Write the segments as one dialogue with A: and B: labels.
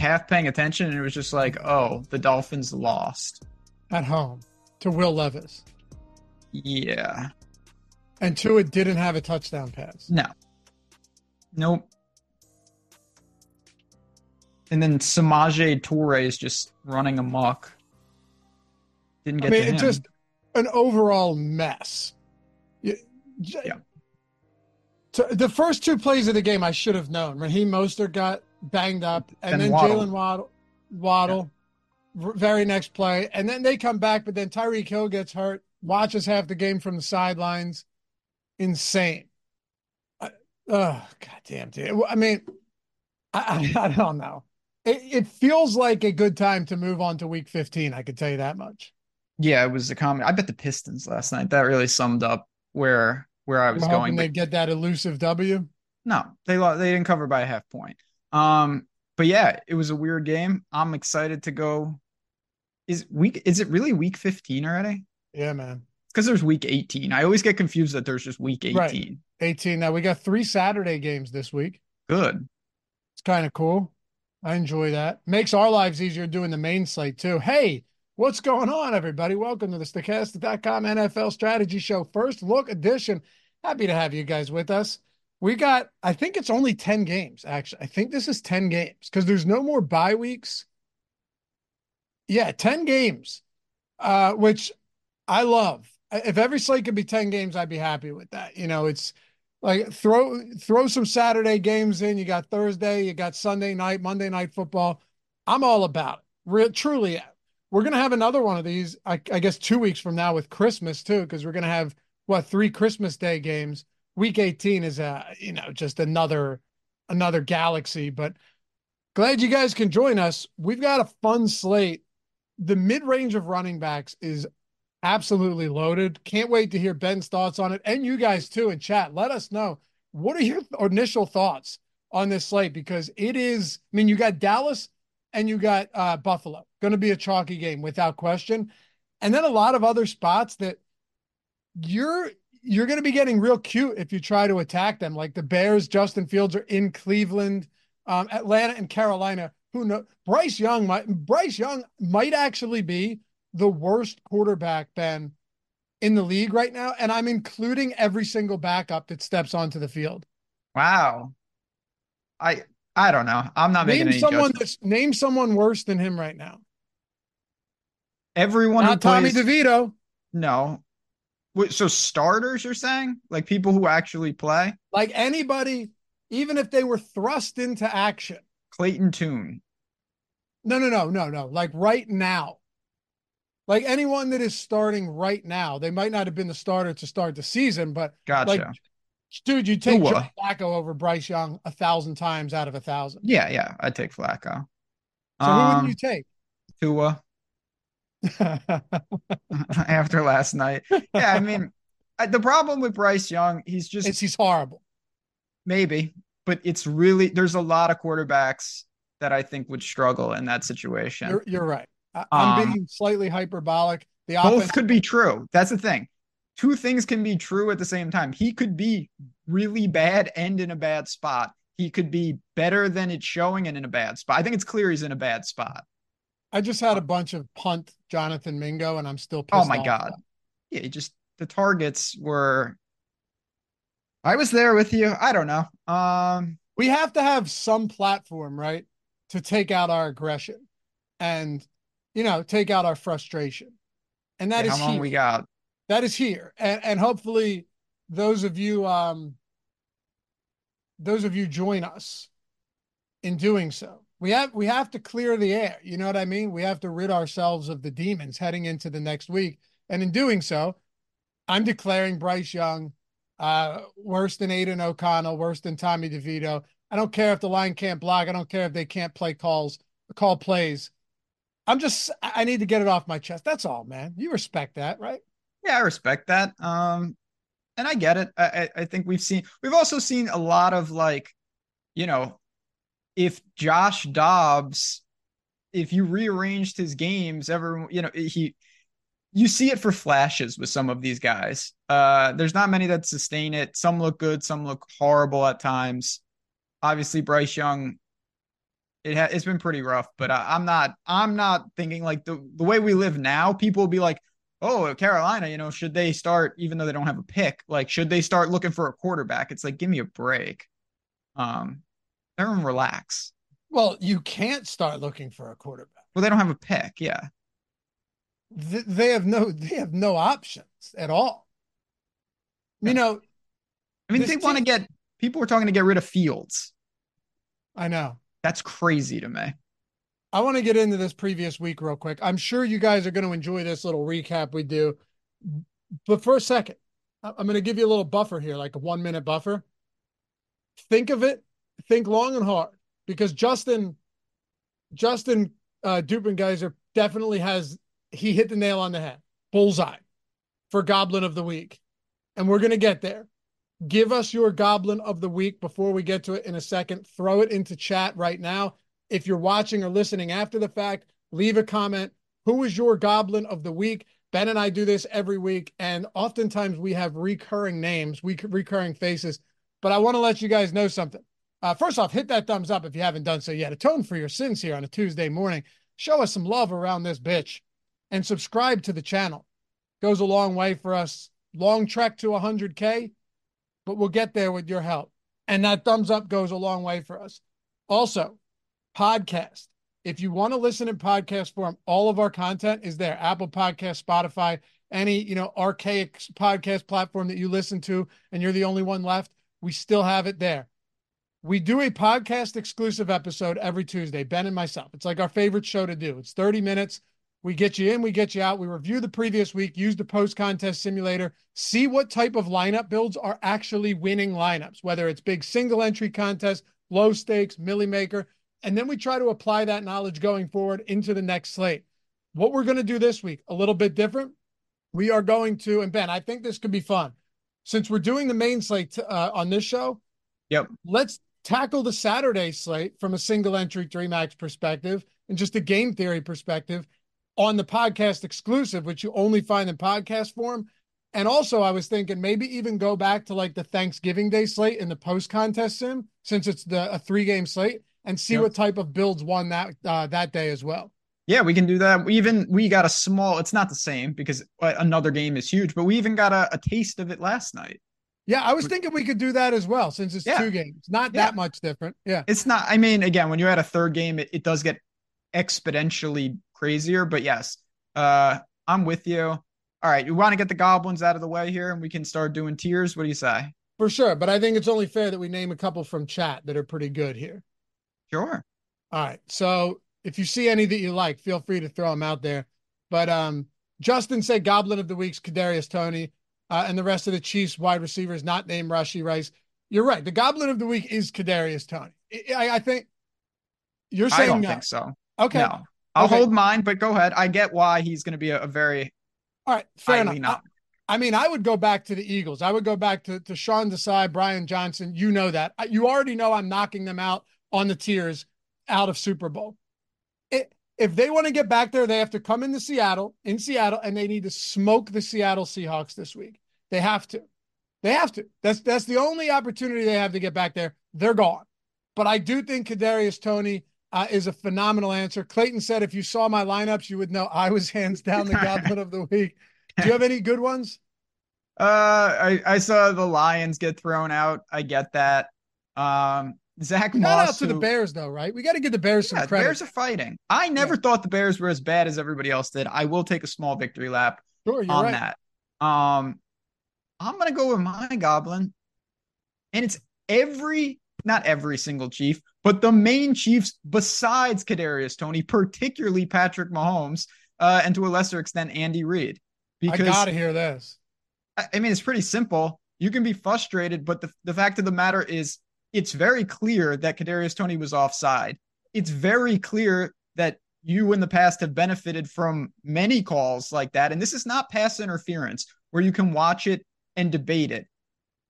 A: half paying attention, and it was just like, oh, the Dolphins lost
B: at home to Will Levis.
A: Yeah.
B: And Tua didn't have a touchdown pass.
A: No. Nope. And then Samaje Toure is just running amok. Didn't get I mean,
B: just an overall mess. yeah. the first two plays of the game, I should have known. Raheem Mostert got banged up, and then, then Jaylen Waddle, Waddle, yeah. very next play, and then they come back, but then Tyreek Hill gets hurt, watches half the game from the sidelines. Insane. oh, God damn, dude. I mean, I, I, I don't know. It, it feels like a good time to move on to week 15. I could tell you that much.
A: Yeah, it was a comment. I bet the Pistons last night. That really summed up where where I was
B: We're
A: going.
B: They get that elusive W.
A: No, they they didn't cover by a half point. Um, but yeah, it was a weird game. I'm excited to go. Is week? Is it really week 15 already?
B: Yeah, man.
A: Because there's week 18. I always get confused that there's just week 18. Right.
B: 18. Now we got three Saturday games this week.
A: Good.
B: It's kind of cool. I enjoy that. Makes our lives easier doing the main slate too. Hey, what's going on, everybody? Welcome to the Stokastic.com NFL Strategy Show, first look edition. Happy to have you guys with us. We got, I think it's only 10 games, actually. I think this is 10 games because there's no more bye weeks. Yeah, 10 games, uh, which I love. If every slate could be 10 games, I'd be happy with that. You know, it's like throw throw some Saturday games in. You got Thursday, you got Sunday night, Monday night football. I'm all about it. Real, truly, we're gonna have another one of these. I, I guess two weeks from now with Christmas too, because we're gonna have what three Christmas Day games. Week 18 is a you know just another another galaxy. But glad you guys can join us. We've got a fun slate. The mid range of running backs is absolutely loaded. Can't wait to hear Ben's thoughts on it and you guys too in chat. Let us know what are your initial thoughts on this slate because it is. I mean, you got Dallas and you got uh, Buffalo. Going to be a chalky game without question, and then a lot of other spots that you're you're going to be getting real cute if you try to attack them. Like the Bears, Justin Fields are in Cleveland, um, Atlanta, and Carolina. Who know? Bryce Young might Bryce Young might actually be the worst quarterback, Ben, in the league right now. And I'm including every single backup that steps onto the field.
A: Wow. I I don't know. I'm not name making
B: someone that's name someone worse than him right now.
A: Everyone
B: not Tommy plays, DeVito.
A: No. So starters, you're saying? Like people who actually play?
B: Like anybody, even if they were thrust into action.
A: Clayton Tune.
B: No, no, no, no, no. Like right now. Like anyone that is starting right now, they might not have been the starter to start the season, but
A: gotcha.
B: like dude, you take Joe Flacco over Bryce Young a thousand times out of a thousand.
A: Yeah, yeah. I'd take Flacco.
B: So um, who would um, you take?
A: Tua. After last night. Yeah, I mean, the problem with Bryce Young, he's just
B: it's, he's horrible.
A: Maybe, but it's really there's a lot of quarterbacks that I think would struggle in that situation.
B: You're, you're right. I'm um, being slightly hyperbolic.
A: The both offense- could be true. That's the thing. Two things can be true at the same time. He could be really bad and in a bad spot. He could be better than it's showing and in a bad spot. I think it's clear he's in a bad spot.
B: I just had a bunch of punt Jonathan Mingo, and I'm still pissed. Oh
A: my god! Yeah, just the targets were. I was there with you. I don't know. Um,
B: we have to have some platform, right, to take out our aggression, and you know, take out our frustration. And that yeah, is
A: how long
B: here.
A: we got.
B: That is here. And and hopefully those of you um those of you join us in doing so. We have we have to clear the air. You know what I mean? We have to rid ourselves of the demons heading into the next week. And in doing so, I'm declaring Bryce Young uh, worse than Aidan O'Connell, worse than Tommy DeVito. I don't care if the line can't block. I don't care if they can't play calls, call plays. I'm just I need to get it off my chest. That's all, man. You respect that, right?
A: Yeah, I respect that. Um, and I get it. I, I think we've seen we've also seen a lot of like, you know, if Josh Dobbs, if you rearranged his games, everyone, you know, he you see it for flashes with some of these guys. Uh, there's not many that sustain it. Some look good, some look horrible at times. Obviously, Bryce Young It ha- it's been pretty rough, but I, I'm not I'm not thinking like the the way we live now. People will be like, oh, Carolina, you know, should they start even though they don't have a pick? Like, should they start looking for a quarterback? It's like, give me a break. Um, everyone relax.
B: Well, you can't start looking for a quarterback.
A: Well, they don't have a pick. Yeah.
B: Th- they have no they have no options at all. You know,
A: I mean, they want to get people were talking to get rid of Fields.
B: I know.
A: That's crazy to me.
B: I want to get into this previous week real quick. I'm sure you guys are going to enjoy this little recap we do. But for a second, I'm going to give you a little buffer here, like a one minute buffer. Think of it, think long and hard, because Justin, Justin uh, Dupengeiser definitely has, he hit the nail on the head. Bullseye for Goblin of the Week. And we're to get there. Give us your Goblin of the Week before we get to it in a second. Throw it into chat right now. If you're watching or listening after the fact, leave a comment. Who is your Goblin of the Week? Ben and I do this every week, and oftentimes we have recurring names, we recurring faces. But I want to let you guys know something. Uh, first off, hit that thumbs up if you haven't done so yet. Atone for your sins here on a Tuesday morning. Show us some love around this bitch, and subscribe to the channel. Goes a long way for us. Long trek to 100k, but we'll get there with your help. And that thumbs up goes a long way for us. Also, podcast. If you want to listen in podcast form, all of our content is there. Apple Podcast, Spotify, any, you know, archaic podcast platform that you listen to and you're the only one left, we still have it there. We do a podcast exclusive episode every Tuesday, Ben and myself. It's like our favorite show to do. It's 30 minutes. We get you in, we get you out. We review the previous week, use the post contest simulator, see what type of lineup builds are actually winning lineups, whether it's big single entry contest, low stakes, milli maker. And then we try to apply that knowledge going forward into the next slate. What we're going to do this week, a little bit different. We are going to, and Ben, I think this could be fun. Since we're doing the main slate uh, on this show,
A: Yep.
B: let's tackle the Saturday slate from a single entry dream max perspective and just a game theory perspective on the podcast exclusive, which you only find in podcast form. And also, I was thinking maybe even go back to like the Thanksgiving Day slate in the post contest sim, since it's the a three game slate, and see
A: Yep.
B: what type of builds won that uh, that day as well.
A: Yeah, we can do that. We even we got a small. It's not the same because uh, another game is huge, but we even got a, a taste of it last night.
B: Yeah, I was thinking we could do that as well, since it's
A: Yeah.
B: two games, not
A: Yeah.
B: that much different. Yeah,
A: It's not. I mean, again, when you add a third game, it, it does get exponentially crazier. But yes, uh, I'm with you. All right, you want to get the goblins out of the way here, and we can start doing tiers. What do you say?
B: for sure. But I think it's only fair that we name a couple from chat that are pretty good here.
A: Sure.
B: All right. So if you see any that you like, feel free to throw them out there. But um, Justin said Goblin of the Week's Kadarius Toney, uh, and the rest of the Chiefs wide receivers not named Rashee Rice. You're right. The Goblin of the Week is Kadarius Toney. I, I- I think you're
A: I
B: saying
A: don't
B: no.
A: think so.
B: Okay.
A: No, I'll
B: Okay.
A: hold mine, but go ahead. I get why he's going to be a, a very
B: All right. Fair enough.
A: not.
B: I, I mean, I would go back to the Eagles. I would go back to, to Sean Desai, Brian Johnson. You know that. You already know I'm knocking them out on the tiers out of Super Bowl. It, if they want to get back there, they have to come into Seattle, in Seattle, and they need to smoke the Seattle Seahawks this week. They have to. They have to. That's that's the only opportunity they have to get back there. They're gone. But I do think Kadarius Toney uh, is a phenomenal answer. Clayton said, if you saw my lineups, you would know I was hands down the Goblin of the Week. Do you have any good ones?
A: Uh, I I saw the Lions get thrown out. I get that. Um, Zach Moss
B: out to the Bears, though, right? We got to give the Bears some
A: Yeah, the
B: credit.
A: Bears are fighting. I never thought the Bears were as bad as everybody else did. I will take a small victory lap
B: sure,
A: on
B: right.
A: that. Um, I'm gonna go with my Goblin, and it's every not every single Chief, but the main Chiefs besides Kadarius Toney, particularly Patrick Mahomes, uh, and to a lesser extent Andy Reid. Because I
B: got to hear this.
A: I I mean, it's pretty simple. You can be frustrated, but the, the fact of the matter is, it's very clear that Kadarius Toney was offside. It's very clear that you in the past have benefited from many calls like that. And this is not pass interference where you can watch it and debate it.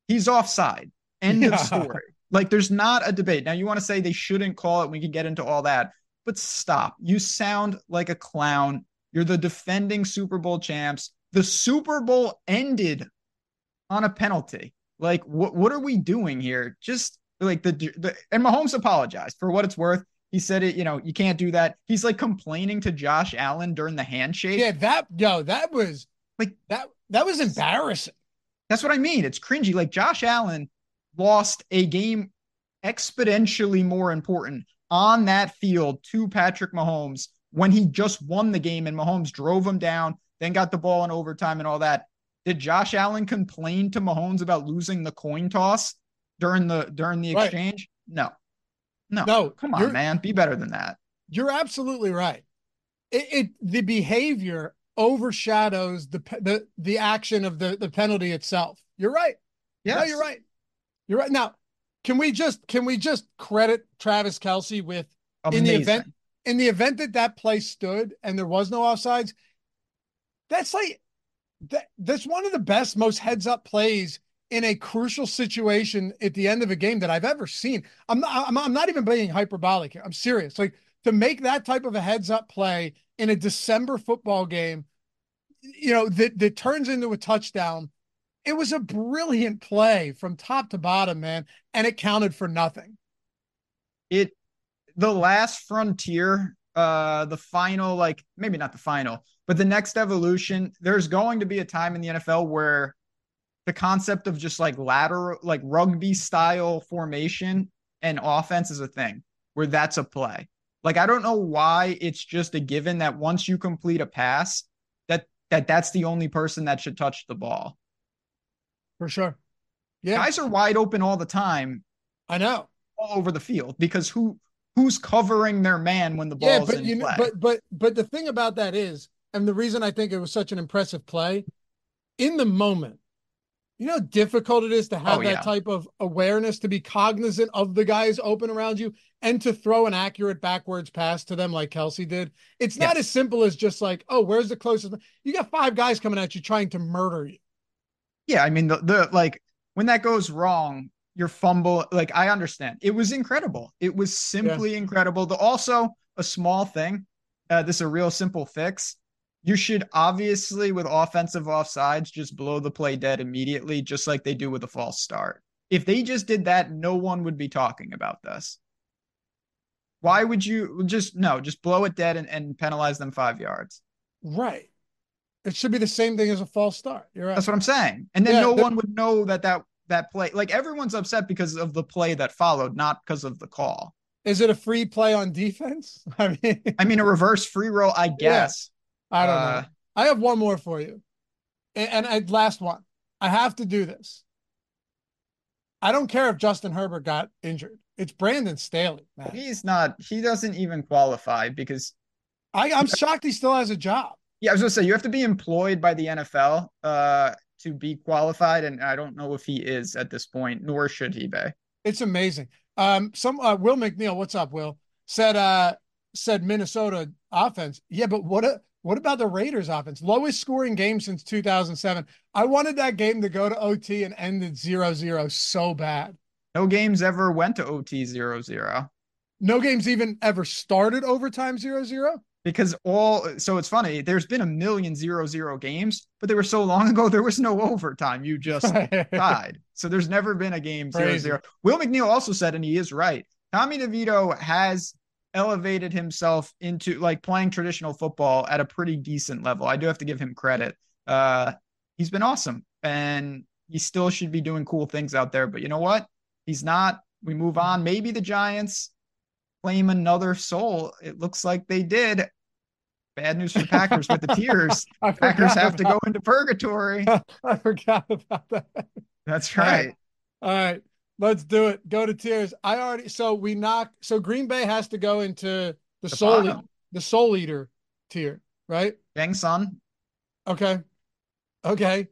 A: He's offside. End
B: Yeah.
A: of story. Like there's not a debate. Now you want to say they shouldn't call it. We can get into all that, but stop. You sound like a clown. You're the defending Super Bowl champs. The Super Bowl ended on a penalty. Like what what are we doing here? Just like the, the and Mahomes apologized for what it's worth. He said it, you know, you can't do that. He's like complaining to Josh Allen during the handshake.
B: Yeah, that yo, that was
A: Like-
B: that that was embarrassing.
A: That's what I mean. It's cringy. Like Josh Allen lost a game exponentially more important on that field to Patrick Mahomes when he just won the game and Mahomes drove him down, then got the ball in overtime and all that. Did Josh Allen complain to Mahomes about losing the coin toss during the during the
B: Right.
A: exchange? No. No.
B: No,
A: Come on, man. Be better than that.
B: You're absolutely right. It, it the behavior overshadows the the the action of the the penalty itself. You're right.
A: Yeah.
B: No, you're right. You're right. Now, can we just can we just credit Travis Kelce with in the event in the event that that play stood and there was no offsides? That's like that. That's one of the best, most heads up plays in a crucial situation at the end of a game that I've ever seen. I'm not. I'm, I'm not even being hyperbolic here. I'm serious. Like to make that type of a heads up play in a December football game, you know, that that turns into a touchdown. It was a brilliant play from top to bottom, man, and it counted for nothing.
A: it the last frontier uh the final like maybe not the final but the next evolution there's going to be a time in the NFL where the concept of just like lateral like rugby style formation and offense is a thing where that's a play like i don't know why it's just a given that once you complete a pass that that that's the only person that should touch the ball
B: For sure. Yeah,
A: guys are wide open all the time
B: I know.
A: all over the field because who who's covering their man when the ball's
B: Yeah, but
A: in
B: you know, but but but the thing about that is, and the reason I think it was such an impressive play, in the moment, you know how difficult it is to have
A: Oh,
B: that
A: yeah.
B: type of awareness, to be cognizant of the guys open around you, and to throw an accurate backwards pass to them like Kelce did. It's not
A: Yes.
B: as simple as just like, oh, where's the closest? You got five guys coming at you trying to murder you.
A: yeah, I mean the the like when that goes wrong, your fumble, like I understand. It was incredible. It was simply incredible. The also a small thing. Uh, this is a real simple fix. You should obviously with offensive offsides just blow the play dead immediately, just like they do with a false start. If they just did that, no one would be talking about this. Why would you just no, just blow it dead and, and penalize them five yards?
B: Right. It should be the same thing as a false start. You're right.
A: That's what I'm saying. And then
B: Yeah,
A: no one would know that that that play like everyone's upset because of the play that followed, not because of the call.
B: Is it a free play on defense? I mean,
A: I mean, a reverse free roll, I guess.
B: I don't
A: Uh,
B: know. I have one more for you. And, and I, last one. I have to do this. I don't care if Justin Herbert got injured. It's Brandon Staley, man.
A: He's not. He doesn't even qualify because
B: I, I'm shocked he still has a job.
A: yeah, I was gonna say you have to be employed by the NFL uh to be qualified, and I don't know if he is at this point, nor should he be.
B: It's amazing. Um, some uh, Will McNeil, what's up, Will? Said uh said Minnesota offense. Yeah, but what a, what about the Raiders offense? Lowest scoring game since 2007. I wanted that game to go to OT and end at 0-0 so bad.
A: No games ever went to OT 0-0.
B: No games even ever started overtime 0-0.
A: because all so it's funny there's been a million zero zero games but they were so long ago there was no overtime you just tied so there's never been a game zero zero will mcneil also said and he is right tommy devito has elevated himself into like playing traditional football at a pretty decent level i do have to give him credit uh he's been awesome and he still should be doing cool things out there but you know what he's not we move on maybe the giants claim another soul. It looks like they did. Bad news for the Packers with the tears. Packers have to go into purgatory.
B: I forgot about that.
A: That's
B: All right. All right, let's do it. Go to tears. I already so we knock. So Green Bay has to go into the,
A: The
B: soul
A: bottom.
B: the soul eater tier, right?
A: Yang Sun.
B: Okay, okay.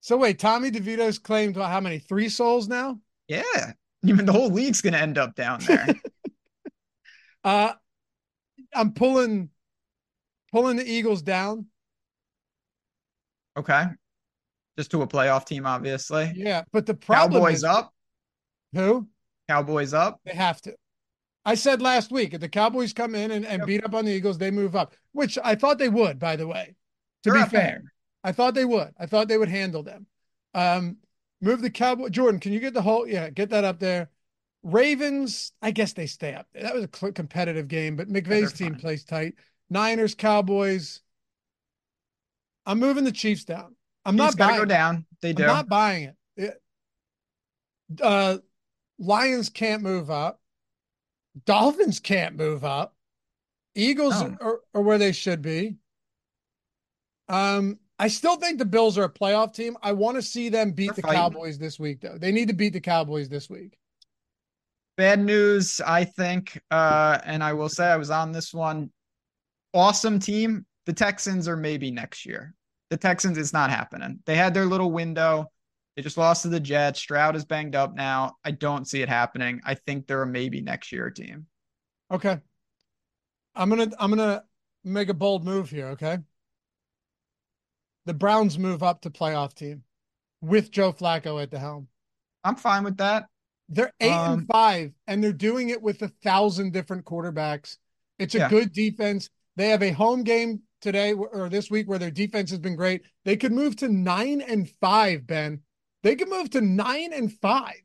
B: So wait, Tommy DeVito's claimed how many? Three souls now.
A: Yeah. Even the whole league's going to end up down there.
B: Uh, I'm pulling pulling the Eagles down.
A: okay. Just to a playoff team, obviously.
B: Yeah, but the problem
A: Cowboys
B: is
A: up.
B: Who
A: Cowboys up.
B: they have to. I said last week if the Cowboys come in and, and
A: Yep.
B: beat up on the Eagles, they move up, which I thought they would. By the way, to
A: They're
B: be fair,
A: there.
B: I thought they would. I thought they would handle them. Um, move the Cowboy. Jordan, can you get the whole? Yeah, get that up there. Ravens, I guess they stay up. That was a competitive game, but McVay's yeah, team fine. plays tight. Niners, Cowboys. I'm moving the Chiefs down. I'm Chiefs
A: not buying go down. They do.
B: I'm not buying it. it. Uh, Lions can't move up. Dolphins can't move up. Eagles oh. are, are where they should be. Um, I still think the Bills are a playoff team. I want to see them beat They're the fighting. Cowboys this week, though. They need to beat the Cowboys this week.
A: Bad news, I think, uh, and I will say I was on this one. Awesome team. The Texans are maybe next year. The Texans, it's not happening. They had their little window. They just lost to the Jets. Stroud is banged up now. I don't see it happening. I think they're a maybe next year team.
B: Okay. I'm gonna I'm gonna make a bold move here, okay? The Browns move up to playoff team with Joe Flacco at the helm.
A: I'm fine with that.
B: They're eight um, and five, and they're doing it with a thousand different quarterbacks. It's a yeah. good defense. They have a home game today or this week where their defense has been great. They could move to nine and five, Ben. They could move to nine and five.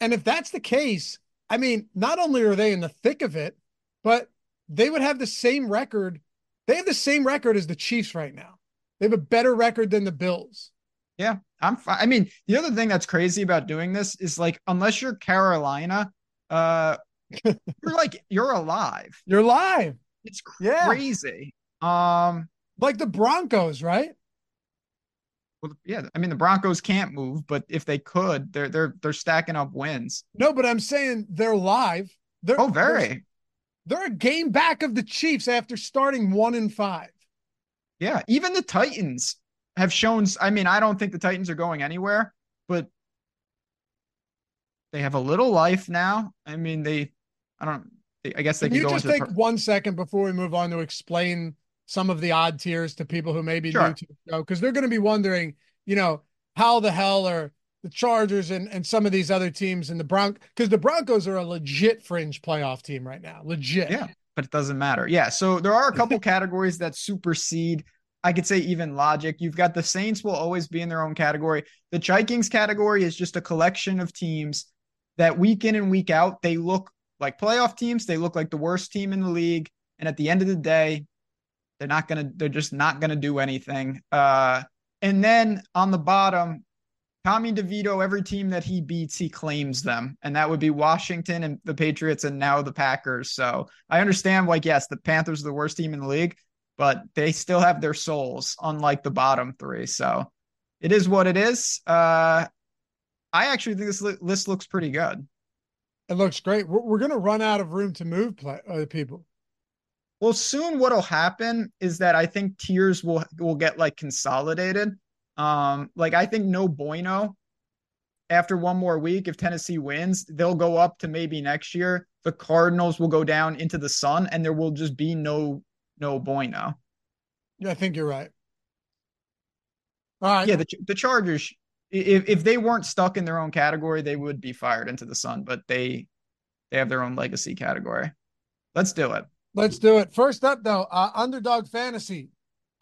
B: And if that's the case, I mean, not only are they in the thick of it, but they would have the same record. They have the same record as the Chiefs right now. They have a better record than the Bills.
A: Yeah, I'm fine. I mean, the other thing that's crazy about doing this is like, unless you're Carolina, uh, you're like you're alive.
B: You're alive.
A: It's crazy. Yeah. Um,
B: like the Broncos, right?
A: Well, yeah. I mean, the Broncos can't move, but if they could, they're they're they're stacking up wins.
B: No, but I'm saying they're live. They're,
A: oh, very.
B: They're, they're a game back of the Chiefs after starting one and five.
A: Yeah, even the Titans have shown. I mean, I don't think the Titans are going anywhere, but they have a little life now. I mean, they. I don't. I guess they
B: can,
A: can
B: you just take one second before we move on to explain some of the odd tiers to people who may be sure. new to the show because they're going to be wondering, you know, how the hell are the Chargers and, and some of these other teams in the Bronx because the Broncos are a legit fringe playoff team right now. Legit.
A: Yeah, but it doesn't matter. Yeah. So there are a couple categories that supersede I could say even logic. You've got the Saints will always be in their own category. The Vikings category is just a collection of teams that week in and week out, they look like playoff teams. They look like the worst team in the league. And at the end of the day, they're not to, they're just not to do anything. Uh, and then on the bottom, Tommy DeVito, every team that he beats, he claims them. And that would be Washington and the Patriots and now the Packers. So I understand, like, yes, the Panthers are the worst team in the league, but they still have their souls, unlike the bottom three. So it is what it is. Uh, I actually think this list looks pretty good.
B: It looks great. We're, we're going to run out of room to move play, uh, people.
A: Well, soon what'll happen is that I think tiers will will get like consolidated. Um, like I think no bueno after one more week, if Tennessee wins, they'll go up to maybe next year. The Cardinals will go down into the sun, and there will just be no no bueno.
B: Yeah, I think you're right. All right.
A: Yeah, the the Chargers, if if they weren't stuck in their own category, they would be fired into the sun. But they they have their own legacy category. Let's do it.
B: Let's do it. First up, though, uh, underdog fantasy.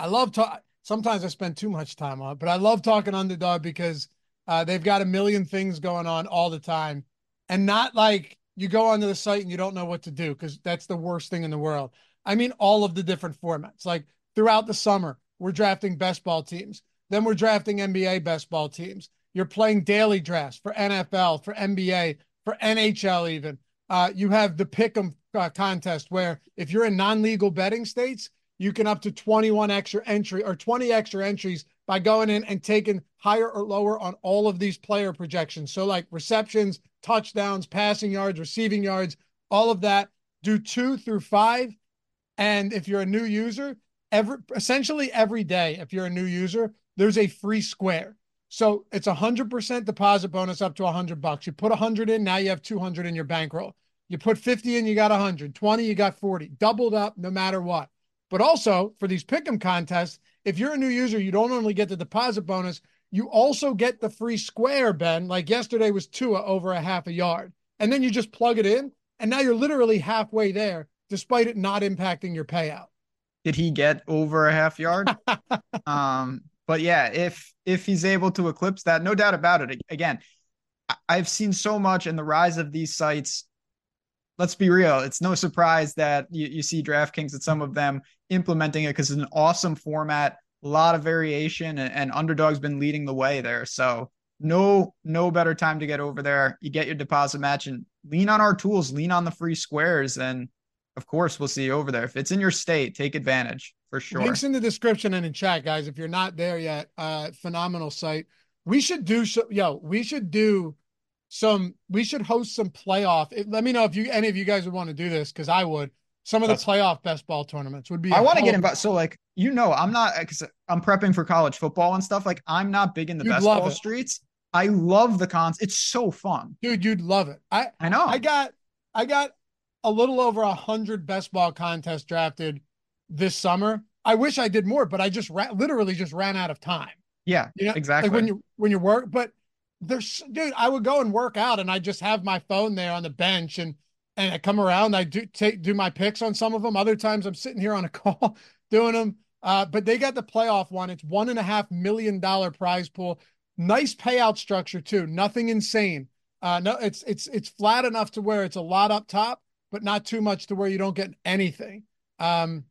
B: I love talk. Sometimes I spend too much time on but I love talking underdog because uh, they've got a million things going on all the time, and not like you go onto the site and you don't know what to do because that's the worst thing in the world. I mean, all of the different formats. Like throughout the summer, we're drafting best ball teams. Then we're drafting NBA best ball teams. You're playing daily drafts for NFL, for NBA, for NHL, even. Uh, you have the pick'em uh, contest where if you're in non-legal betting states, you can up to 21 extra entry or 20 extra entries by going in and taking higher or lower on all of these player projections. So like receptions, touchdowns, passing yards, receiving yards, all of that. Do two through five and if you're a new user, every essentially every day, if you're a new user, there's a free square. So it's a hundred percent deposit bonus up to a hundred bucks. You put a hundred in, now you have 200 in your bankroll. You put 50 in, you got a hundred, 20, you got 40, doubled up no matter what. But also for these pick'em contests, if you're a new user, you don't only get the deposit bonus, you also get the free square, Ben. Like yesterday was Tua over a half a yard. And then you just plug it in, and now you're literally halfway there despite it not impacting your payout.
A: Did he get over a half yard? um, but yeah, if if he's able to eclipse that, no doubt about it. Again, I've seen so much in the rise of these sites. Let's be real. It's no surprise that you, you see DraftKings and some of them implementing it because it's an awesome format, a lot of variation, and, and Underdog's been leading the way there. So no, no better time to get over there. You get your deposit match and lean on our tools, lean on the free squares, and of course we'll see you over there. If it's in your state, take advantage for sure.
B: Links in the description and in chat, guys. If you're not there yet, uh, phenomenal site. We should do so. Yo, we should do some. We should host some playoff. Let me know if you any of you guys would want to do this because I would. Some of That's, the playoff best ball tournaments would be.
A: I want to get involved. So like you know, I'm not because I'm prepping for college football and stuff. Like I'm not big in the best ball it. streets. I love the cons. It's so fun,
B: dude. You'd love it. I
A: I know.
B: I got I got a little over a hundred best ball contests drafted this summer. I wish I did more, but I just ra- literally just ran out of time.
A: Yeah, you know, exactly.
B: Like when you when you work, but there's dude, I would go and work out, and I just have my phone there on the bench, and and I come around, I do take do my picks on some of them. Other times I'm sitting here on a call doing them. Uh, but they got the playoff one. It's one and a half million dollar prize pool. Nice payout structure too. Nothing insane. Uh, no, it's it's it's flat enough to where it's a lot up top, but not too much to where you don't get anything. Um,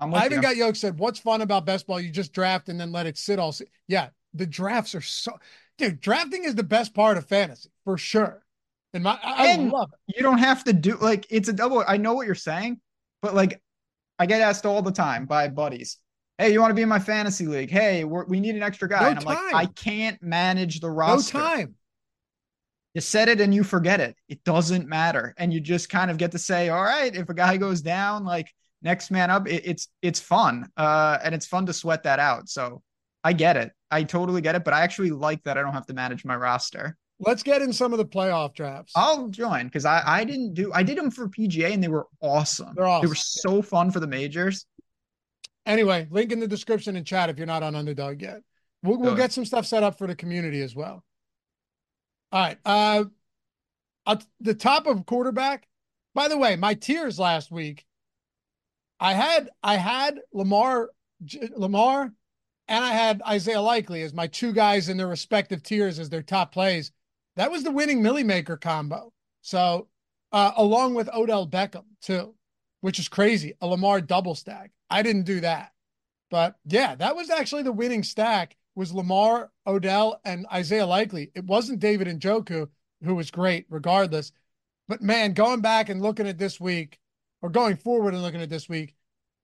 A: I'm
B: I even got Yoke said, "What's fun about best ball? You just draft and then let it sit all." Se-. Yeah, the drafts are so, dude. Drafting is the best part of fantasy for sure. And my, I,
A: and
B: love it.
A: You don't have to do like it's a double. I know what you're saying, but like I get asked all the time by buddies, "Hey, you want to be in my fantasy league? Hey, we need an extra guy."
B: No
A: and I'm
B: time.
A: like, I can't manage the roster.
B: No time.
A: You set it and you forget it. It doesn't matter, and you just kind of get to say, "All right, if a guy goes down, like." next man up. It, it's it's fun, uh, and it's fun to sweat that out. So I get it. I totally get it. But I actually like that I don't have to manage my roster.
B: Let's get in some of the playoff drafts.
A: I'll join because I I didn't do I did them for PGA and they were awesome.
B: They're awesome.
A: They were so fun for the majors.
B: Anyway, link in the description and chat if you're not on Underdog yet. We'll, we'll get some stuff set up for the community as well. All right. Uh, at the top of quarterback. By the way, my tiers last week I had I had Lamar Lamar and I had Isaiah Likely as my two guys in their respective tiers as their top plays. That was the winning Milli Maker combo. So uh, along with Odell Beckham too, which is crazy. A Lamar double stack. I didn't do that. But yeah, that was actually the winning stack was Lamar, Odell, and Isaiah Likely. It wasn't David Njoku, who was great regardless. But man, going back and looking at this week, or going forward and looking at this week,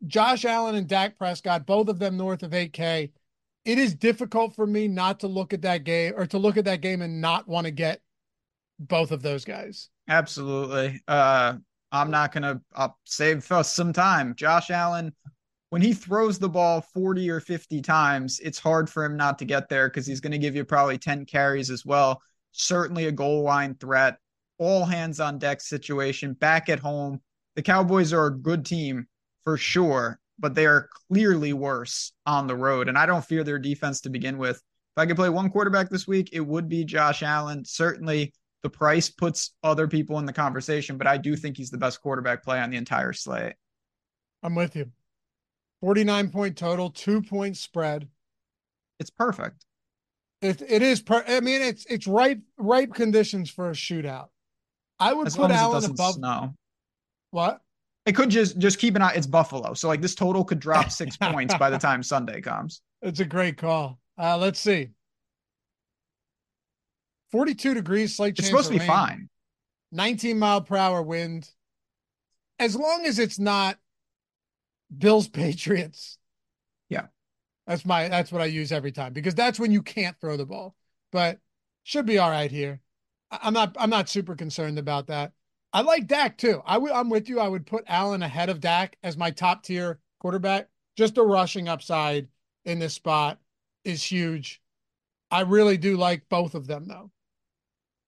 B: Josh Allen and Dak Prescott, both of them north of 8K. It is difficult for me not to look at that game or to look at that game and not want to get both of those guys.
A: Absolutely. Uh, I'm not going to save us some time. Josh Allen, when he throws the ball 40 or 50 times, it's hard for him not to get there because he's going to give you probably 10 carries as well. Certainly a goal line threat, all hands on deck situation back at home the Cowboys are a good team for sure, but they are clearly worse on the road. And I don't fear their defense to begin with. If I could play one quarterback this week, it would be Josh Allen. Certainly, the price puts other people in the conversation, but I do think he's the best quarterback play on the entire slate.
B: I'm with you. 49 point total, two point spread.
A: It's perfect.
B: It, it is. Per, I mean, it's it's ripe ripe conditions for a shootout. I would
A: as
B: put
A: Allen
B: above.
A: Snow.
B: What?
A: It could just just keep an eye. It's Buffalo, so like this total could drop six points by the time Sunday comes.
B: It's a great call. Uh, let's see. Forty-two degrees, slight
A: chance. It's supposed to be
B: rain,
A: fine.
B: Nineteen mile per hour wind. As long as it's not Bills Patriots.
A: Yeah,
B: that's my that's what I use every time because that's when you can't throw the ball. But should be all right here. I'm not I'm not super concerned about that. I like Dak too. I w- I'm with you. I would put Allen ahead of Dak as my top tier quarterback. Just the rushing upside in this spot is huge. I really do like both of them though.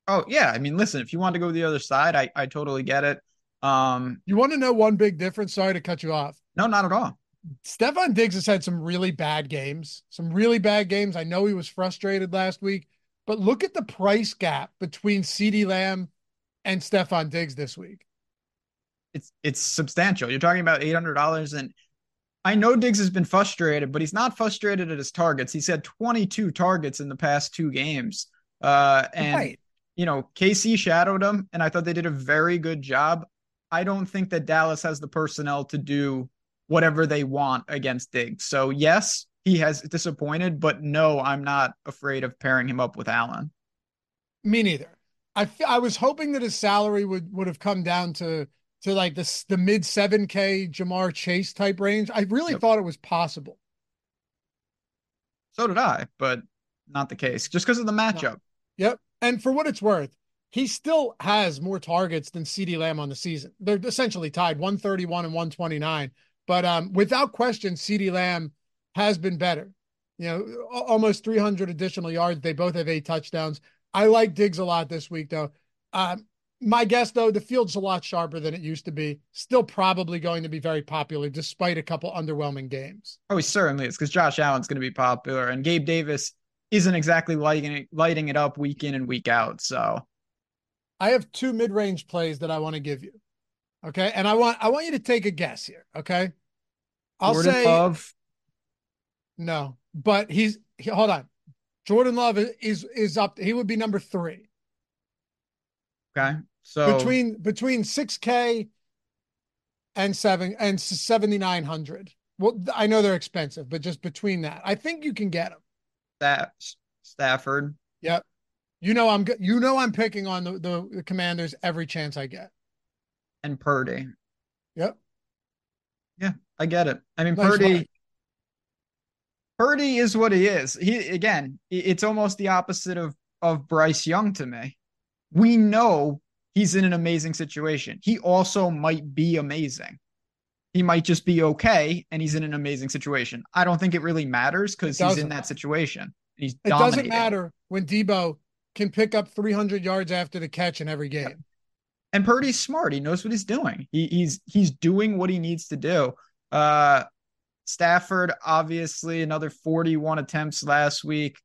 A: Oh yeah, I mean, listen, if you want to go the other side, I I totally get it. Um,
B: you want to know one big difference? Sorry to cut you off.
A: No, not at all.
B: Stefon Diggs has had some really bad games, some really bad games. I know he was frustrated last week, but look at the price gap between CeeDee Lamb and Stefon Diggs this week.
A: It's it's substantial. You're talking about eight hundred dollars, and I know Diggs has been frustrated, but he's not frustrated at his targets. He's had 22 targets in the past two games, uh, and
B: right.
A: you know, KC shadowed him, and I thought they did a very good job. I don't think that Dallas has the personnel to do whatever they want against Diggs. So, yes, he has disappointed, but no, I'm not afraid of pairing him up with Allen.
B: Me neither. I, I was hoping that his salary would would have come down to to like the the mid 7k Ja'Marr Chase type range. I really yep. thought it was possible.
A: So did I, but not the case just because of the matchup. No.
B: Yep. And for what it's worth, he still has more targets than CeeDee Lamb on the season. They're essentially tied 131 and 129. But um, without question, CeeDee Lamb has been better. You know, almost 300 additional yards. They both have eight touchdowns. I like Diggs a lot this week, though. Um, my guess, though, the field's a lot sharper than it used to be. Still probably going to be very popular, despite a couple underwhelming games.
A: Oh, he certainly is, because Josh Allen's going to be popular, and Gabe Davis isn't exactly lighting it, lighting it up week in and week out. So,
B: I have two mid-range plays that I want to give you. Okay, and I want I want you to take a guess here. Okay,
A: I'll Jordan say Love.
B: No, but he's he, hold on. Jordan Love is is up. He would be number three.
A: Okay. So
B: between between 6K and seven and 7,900. Well, I know they're expensive, but just between that, I think you can get them.
A: That Stafford.
B: Yep. You know I'm you know I'm picking on the, the, the Commanders every chance I get.
A: And Purdy.
B: Yep.
A: Yeah, I get it. I mean, nice Purdy. Purdy is what he is. He again, it's almost the opposite of of Bryce Young to me we know he's in an amazing situation. He also might be amazing. He might just be okay and he's in an amazing situation. I don't think it really matters because he's in that situation. He's
B: it doesn't matter when Deebo can pick up 300 yards after the catch in every game.
A: And Purdy's smart. He knows what he's doing. He, he's he's doing what he needs to do. Uh, Stafford, obviously, another 41 attempts last week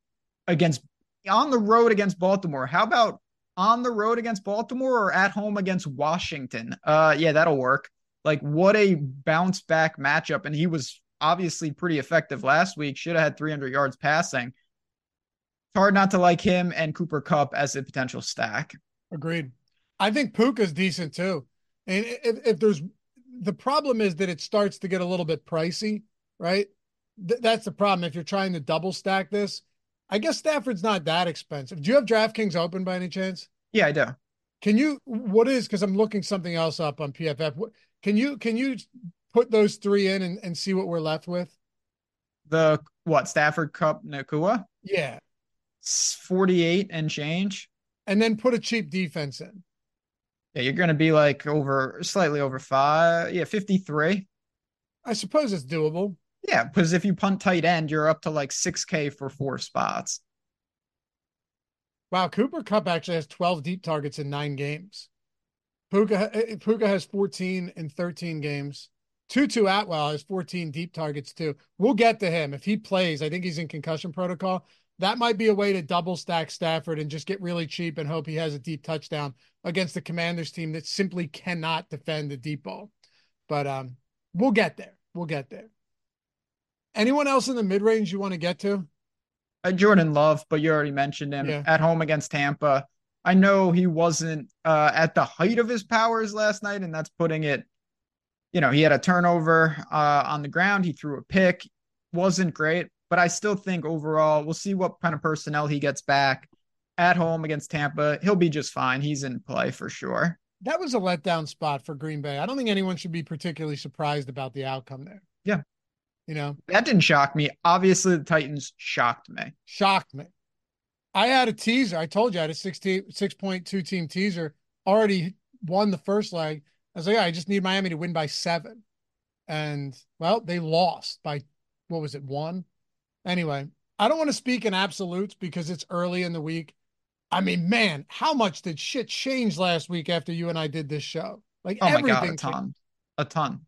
A: against on the road against Baltimore. How about on the road against Baltimore or at home against Washington. Uh, yeah, that'll work. Like, what a bounce back matchup. And he was obviously pretty effective last week. Should have had 300 yards passing. It's hard not to like him and Cooper Kupp as a potential stack.
B: Agreed. I think Puka's decent too. And if, if there's the problem is that it starts to get a little bit pricey, right? Th- that's the problem. If you're trying to double stack this, I guess Stafford's not that expensive. Do you have DraftKings open by any chance?
A: Yeah, I do.
B: Can you? What is? Because I'm looking something else up on PFF. Can you? Can you put those three in and, and see what we're left with?
A: The what? Stafford Kupp Nacua?
B: Yeah.
A: 48 and change.
B: And then put a cheap defense in.
A: Yeah, you're going to be like over slightly over five. Yeah, 53.
B: I suppose it's doable.
A: Yeah, because if you punt tight end, you're up to like 6K for four spots.
B: Wow, Cooper Kupp actually has 12 deep targets in nine games. Puka, eh, Puka has 14 in 13 games. Tutu Atwell has 14 deep targets too. We'll get to him. If he plays, I think he's in concussion protocol. That might be a way to double stack Stafford and just get really cheap and hope he has a deep touchdown against the Commanders team that simply cannot defend the deep ball. But um, we'll get there. We'll get there. Anyone else in the mid range you want to get to?
A: Uh, Jordan Love, but you already mentioned him yeah. at home against Tampa. I know he wasn't uh, at the height of his powers last night, and that's putting it. You know, he had a turnover uh, on the ground. He threw a pick. Wasn't great, but I still think overall, we'll see what kind of personnel he gets back at home against Tampa. He'll be just fine. He's in play for sure.
B: That was a letdown spot for Green Bay. I don't think anyone should be particularly surprised about the outcome there. You know,
A: that didn't shock me. Obviously, the Titans shocked me.
B: Shocked me. I had a teaser. I told you I had a 16, 6.2 team teaser. Already won the first leg. I was like, yeah, I just need Miami to win by seven. And well, they lost by what was it, one? Anyway, I don't want to speak in absolutes because it's early in the week. I mean, man, how much did shit change last week after you and I did this show? Like oh everything. God,
A: a ton. Changed. A ton.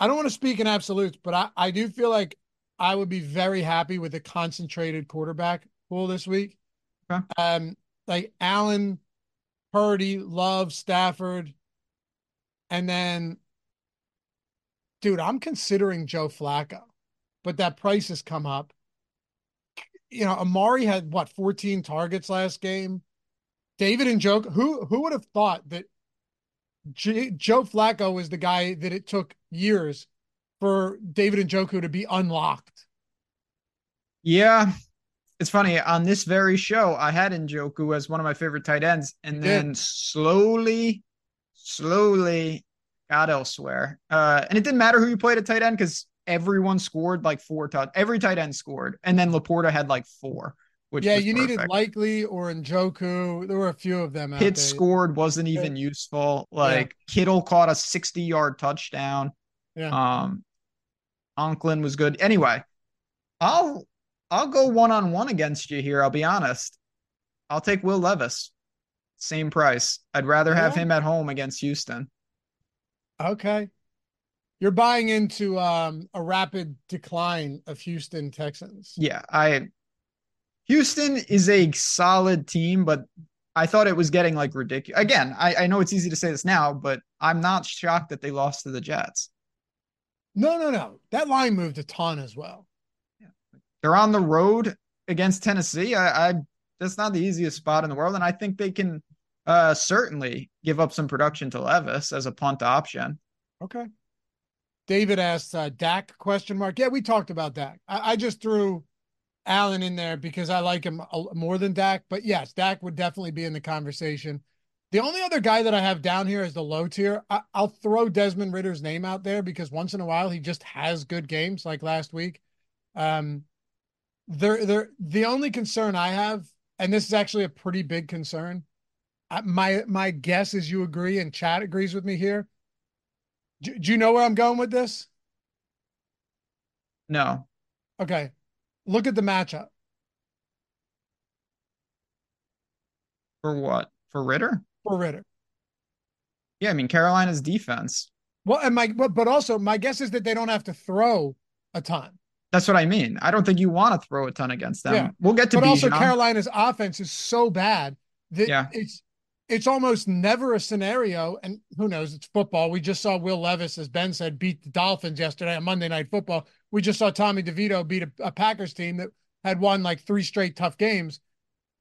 B: I don't want to speak in absolutes, but I, I do feel like I would be very happy with a concentrated quarterback pool this week. Okay. Um, like Allen, Purdy, Love, Stafford, and then, dude, I'm considering Joe Flacco, but that price has come up. You know, Amari had what 14 targets last game. David Njoku. Who who would have thought that J- Joe Flacco was the guy that it took years for David Njoku to be unlocked?
A: Yeah, it's funny. On this very show, I had Njoku as one of my favorite tight ends, and then slowly, slowly got elsewhere. Uh, and it didn't matter who you played at tight end because everyone scored like four touch. Every tight end scored, and then LaPorta had like four.
B: Yeah, you
A: perfect.
B: needed Likely or Njoku. There were a few of them.
A: Pitt scored wasn't even yeah. useful. Like yeah. Kittle caught a sixty-yard touchdown.
B: Yeah.
A: Um, Conklin was good. Anyway, I'll I'll go one on one against you here. I'll be honest. I'll take Will Levis. Same price. I'd rather have yeah. him at home against Houston.
B: Okay. You're buying into um, a rapid decline of Houston Texans.
A: Yeah, I Houston is a solid team, but I thought it was getting like ridiculous. Again, I, I know it's easy to say this now, but I'm not shocked that they lost to the Jets.
B: No, no, no. That line moved a ton as well.
A: Yeah. They're on the road against Tennessee. I, I that's not the easiest spot in the world, and I think they can uh, certainly give up some production to Levis as a punt option.
B: Okay. David asks, uh, Dak question mark. Yeah, we talked about Dak. I, I just threw Allen in there because I like him more than Dak. But yes, Dak would definitely be in the conversation. The only other guy that I have down here is the low tier. I, will throw Desmond Ridder's name out there because once in a while he just has good games, like last week. Um, there, there. The only concern I have, and this is actually a pretty big concern. my my guess is you agree, and Chad agrees with me here. Do, do you know where I'm going with this?
A: No.
B: Okay. Look at the matchup.
A: For what? For Ridder?
B: For Ridder.
A: Yeah, I mean Carolina's defense.
B: Well, and my but, but also my guess is that they don't have to throw a ton.
A: That's what I mean. I don't think you want to throw a ton against them. Yeah. We'll get to
B: But Bijan. also Carolina's offense is so bad that yeah. it's it's almost never a scenario. And who knows? It's football. We just saw Will Levis, as Ben said, beat the Dolphins yesterday on Monday Night Football. We just saw Tommy DeVito beat a, a Packers team that had won like three straight tough games.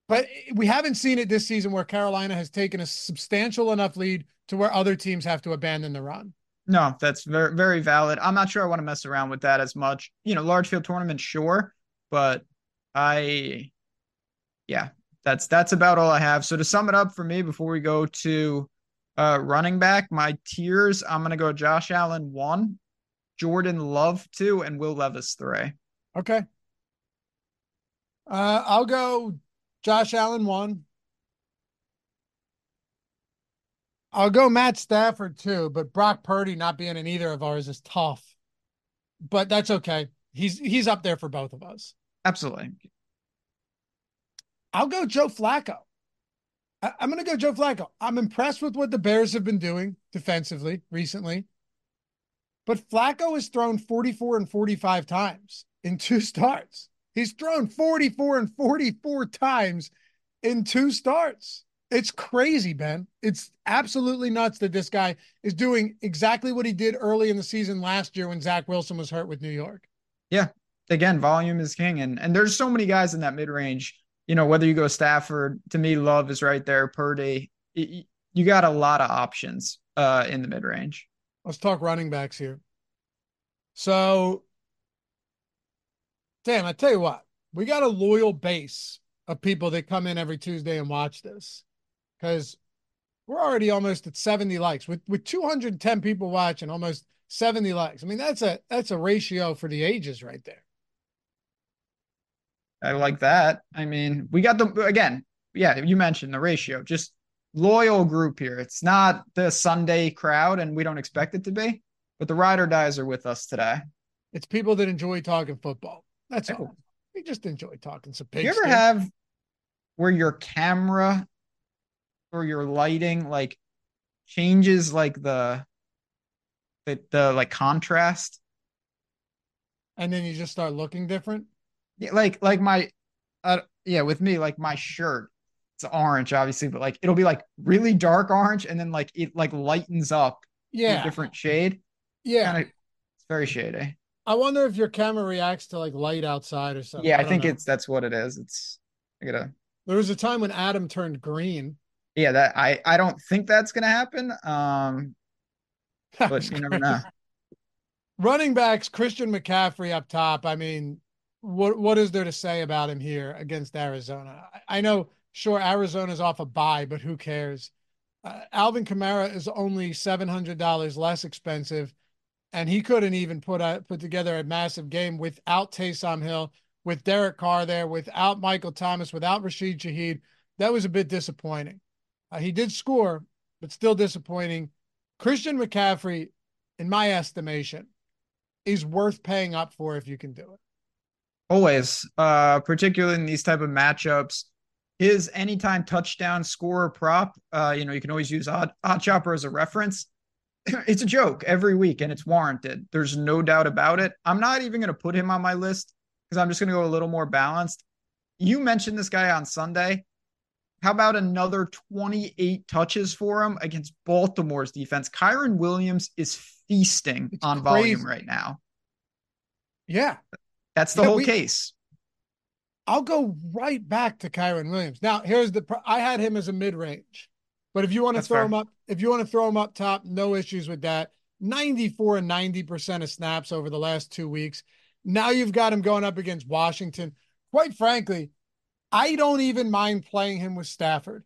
B: But we haven't seen it this season where Carolina has taken a substantial enough lead to where other teams have to abandon the run.
A: No, that's very very valid. I'm not sure I want to mess around with that as much. You know, large field tournament, sure, but I, yeah, that's that's about all I have. So to sum it up for me before we go to uh, running back, my tiers, I'm gonna go Josh Allen one, Jordan Love two, and Will Levis three.
B: Okay. Uh, I'll go Josh Allen one. I'll go Matt Stafford too, but Brock Purdy not being in either of ours is tough. But that's okay. He's he's up there for both of us.
A: Absolutely.
B: I'll go Joe Flacco. I, am going to go Joe Flacco. I'm impressed with what the Bears have been doing defensively recently. But Flacco has thrown 44 and 45 times in two starts. He's thrown 44 and 44 times in two starts. It's crazy, Ben. It's absolutely nuts that this guy is doing exactly what he did early in the season last year when Zach Wilson was hurt with New York.
A: Yeah. Again, volume is king. And and there's so many guys in that mid range you know, whether you go Stafford, to me, Love is right there. Purdy, you got a lot of options uh, in the mid range.
B: Let's talk running backs here. So, damn, I tell you what, we got a loyal base of people that come in every Tuesday and watch this because we're already almost at 70 likes with with 210 people watching, almost 70 likes. I mean, that's a that's a ratio for the ages right there.
A: I like that. I mean, we got the again, yeah, you mentioned the ratio, just loyal group here. It's not the Sunday crowd, and we don't expect it to be, but the ride or dies are with us today.
B: It's people that enjoy talking football. That's all. We just enjoy talking some
A: pigs. You ever have where your camera or your lighting like changes like the the, the like contrast?
B: And then you just start looking different?
A: Yeah, like like my uh yeah, with me, like my shirt, it's orange, obviously, but like it'll be like really dark orange and then like it like lightens up
B: yeah
A: different shade.
B: Yeah. Kinda,
A: it's very shady.
B: I wonder if your camera reacts to like light outside or something.
A: Yeah, I, I think know. it's that's what it is. It's I gotta
B: there was a time when Adam turned green
A: Yeah, that I I don't think that's gonna happen. Um, but you never know.
B: Running backs, Christian McCaffrey up top. I mean, what what is there to say about him here against Arizona? I, I know, sure, Arizona's off a bye, but who cares? Uh, Alvin Kamara is only seven hundred dollars less expensive, and he couldn't even put a, put together a massive game without Taysom Hill, with Derek Carr there, without Michael Thomas, without Rashid Shaheed. That was a bit disappointing. Uh, he did score, but still disappointing. Christian McCaffrey, in my estimation, is worth paying up for if you can do it.
A: Always, uh, particularly in these type of matchups. His anytime touchdown scorer prop, uh, you know, you can always use Odd, OddsShopper as a reference. It's a joke every week and it's warranted. There's no doubt about it. I'm not even going to put him on my list because I'm just going to go a little more balanced. You mentioned this guy on Sunday. How about another 28 touches for him against Baltimore's defense? Kyren Williams is feasting it's on crazy. volume right now.
B: Yeah.
A: That's the whole we, case.
B: I'll go right back to Kyren Williams. Now, here's the I had him as a mid-range. But if you want to throw fair. him up, if you want to throw him up top, no issues with that. 94 and 90% of snaps over the last two weeks. Now you've got him going up against Washington. Quite frankly, I don't even mind playing him with Stafford.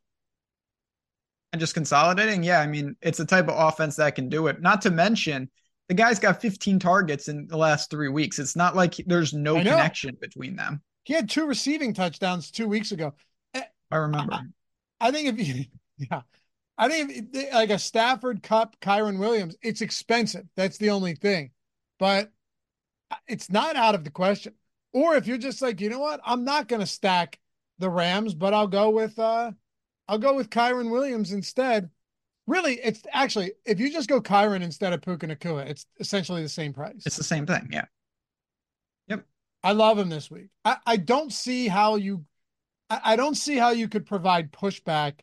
A: And just consolidating, yeah. I mean, it's the type of offense that can do it. Not to mention, the guy's got 15 targets in the last three weeks. It's not like there's no connection between them.
B: He had two receiving touchdowns two weeks ago.
A: Eh, I remember.
B: I, I think if you, yeah, I think if, like a Stafford Kupp, Kyren Williams, it's expensive. That's the only thing, but it's not out of the question. Or if you're just like, you know what, I'm not going to stack the Rams, but I'll go with uh I'll go with Kyren Williams instead. Really, it's actually if you just go Kyren instead of Puka Nacua, it's essentially the same price.
A: It's the same thing, yeah. Yep.
B: I love him this week. I, I don't see how you I, I don't see how you could provide pushback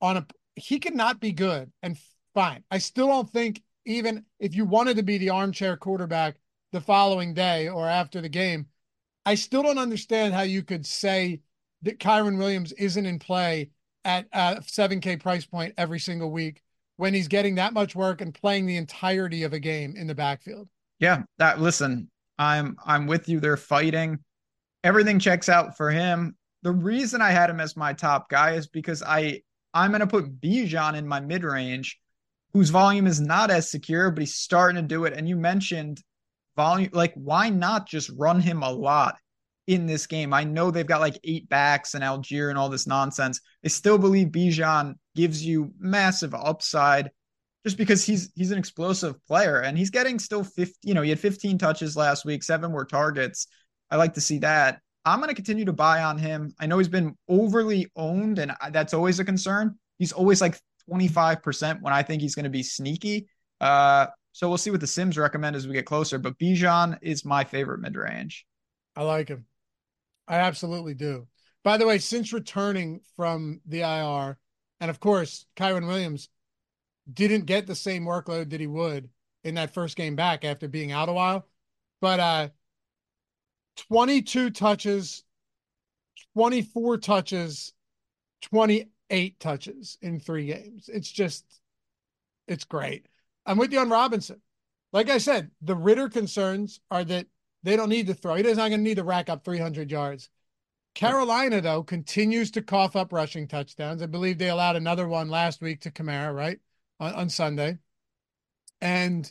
B: on a he could not be good and fine. I still don't think even if you wanted to be the armchair quarterback the following day or after the game, I still don't understand how you could say that Kyren Williams isn't in play at uh, a 7K price point every single week when he's getting that much work and playing the entirety of a game in the backfield.
A: Yeah, that listen, I'm I'm with you. They're fighting. Everything checks out for him. The reason I had him as my top guy is because I I'm gonna put Bijan in my mid range, whose volume is not as secure, but he's starting to do it. And you mentioned volume, like why not just run him a lot? In this game. I know they've got like eight backs and Allgeier and all this nonsense. I still believe Bijan gives you massive upside just because he's he's an explosive player and he's getting still 50, you know, he had 15 touches last week, seven were targets. I like to see that. I'm going to continue to buy on him. I know he's been overly owned and that's always a concern. He's always like 25% when I think he's going to be sneaky. Uh, so we'll see what the Sims recommend as we get closer. But Bijan is my favorite mid range.
B: I like him. I absolutely do. By the way, since returning from the IR, and of course, Kyren Williams didn't get the same workload that he would in that first game back after being out a while. But uh 22 touches, 24 touches, 28 touches in three games. It's just it's great. I'm with you on Robinson. Like I said, the Ridder concerns are that they don't need to throw. He doesn't going to need to rack up 300 yards. Carolina, though, continues to cough up rushing touchdowns. I believe they allowed another one last week to Kamara, right? On, on Sunday. And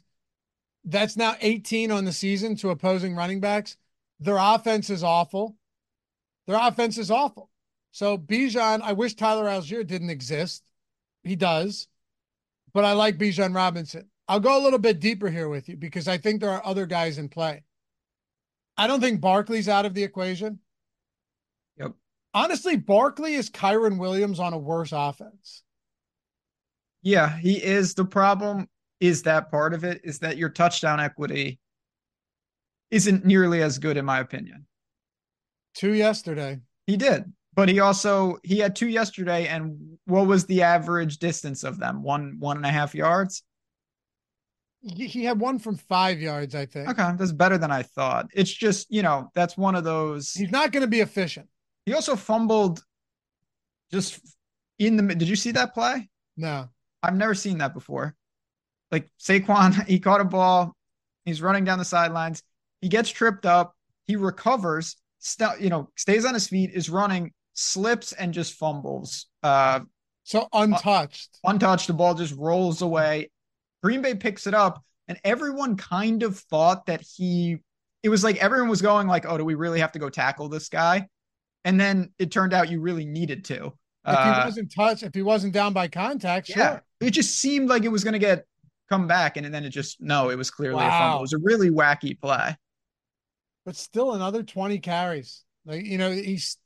B: that's now 18 on the season to opposing running backs. Their offense is awful. Their offense is awful. So Bijan, I wish Tyler Allgeier didn't exist. He does. But I like Bijan Robinson. I'll go a little bit deeper here with you because I think there are other guys in play. I don't think Barkley's out of the equation.
A: Yep.
B: Honestly, Barkley is Kyren Williams on a worse offense.
A: Yeah, he is. The problem is that part of it is that your touchdown equity isn't nearly as good, in my opinion.
B: Two yesterday.
A: He did. But he also he had two yesterday, and what was the average distance of them? One one and a half yards.
B: He had one from five yards, I think.
A: Okay, that's better than I thought. It's just, you know, that's one of those.
B: He's not going to be efficient.
A: He also fumbled just in the. Did you see that play?
B: No.
A: I've never seen that before. Like Saquon, he caught a ball. He's running down the sidelines. He gets tripped up. He recovers. St- you know, stays on his feet. Is running, slips, and just fumbles. Uh,
B: so untouched.
A: untouched. The ball just rolls away. Green Bay picks it up, and everyone kind of thought that he. It was like everyone was going like, "Oh, do we really have to go tackle this guy?" And then it turned out you really needed to.
B: If he uh, wasn't touched, if he wasn't down by contact, yeah.
A: It just seemed like it was going to get come back, and then it just no, it was clearly wow. a fumble. It was a really wacky play.
B: But still, another twenty carries. Like you know, he's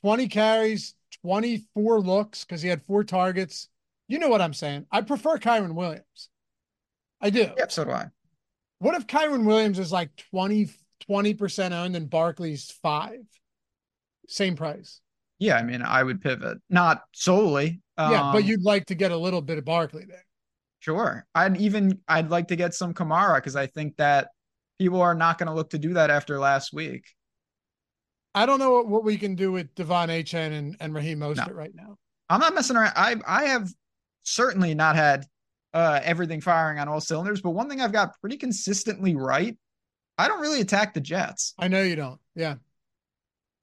B: twenty carries, twenty four looks because he had four targets. You know what I'm saying? I prefer Kyren Williams. I do.
A: Yep, so do I.
B: What if Kyren Williams is like 20 percent owned and Barkley's five? Same price.
A: Yeah, I mean, I would pivot, not solely.
B: Um, yeah, but um, you'd like to get a little bit of Barkley there.
A: Sure. I'd even I'd like to get some Kamara because I think that people are not going to look to do that after last week.
B: I don't know what, what we can do with De'Von Achane and, and Raheem Mostert no. right now.
A: I'm not messing around. I I have certainly not had uh, everything firing on all cylinders, but one thing I've got pretty consistently right, I don't really attack the Jets.
B: I know you don't. Yeah.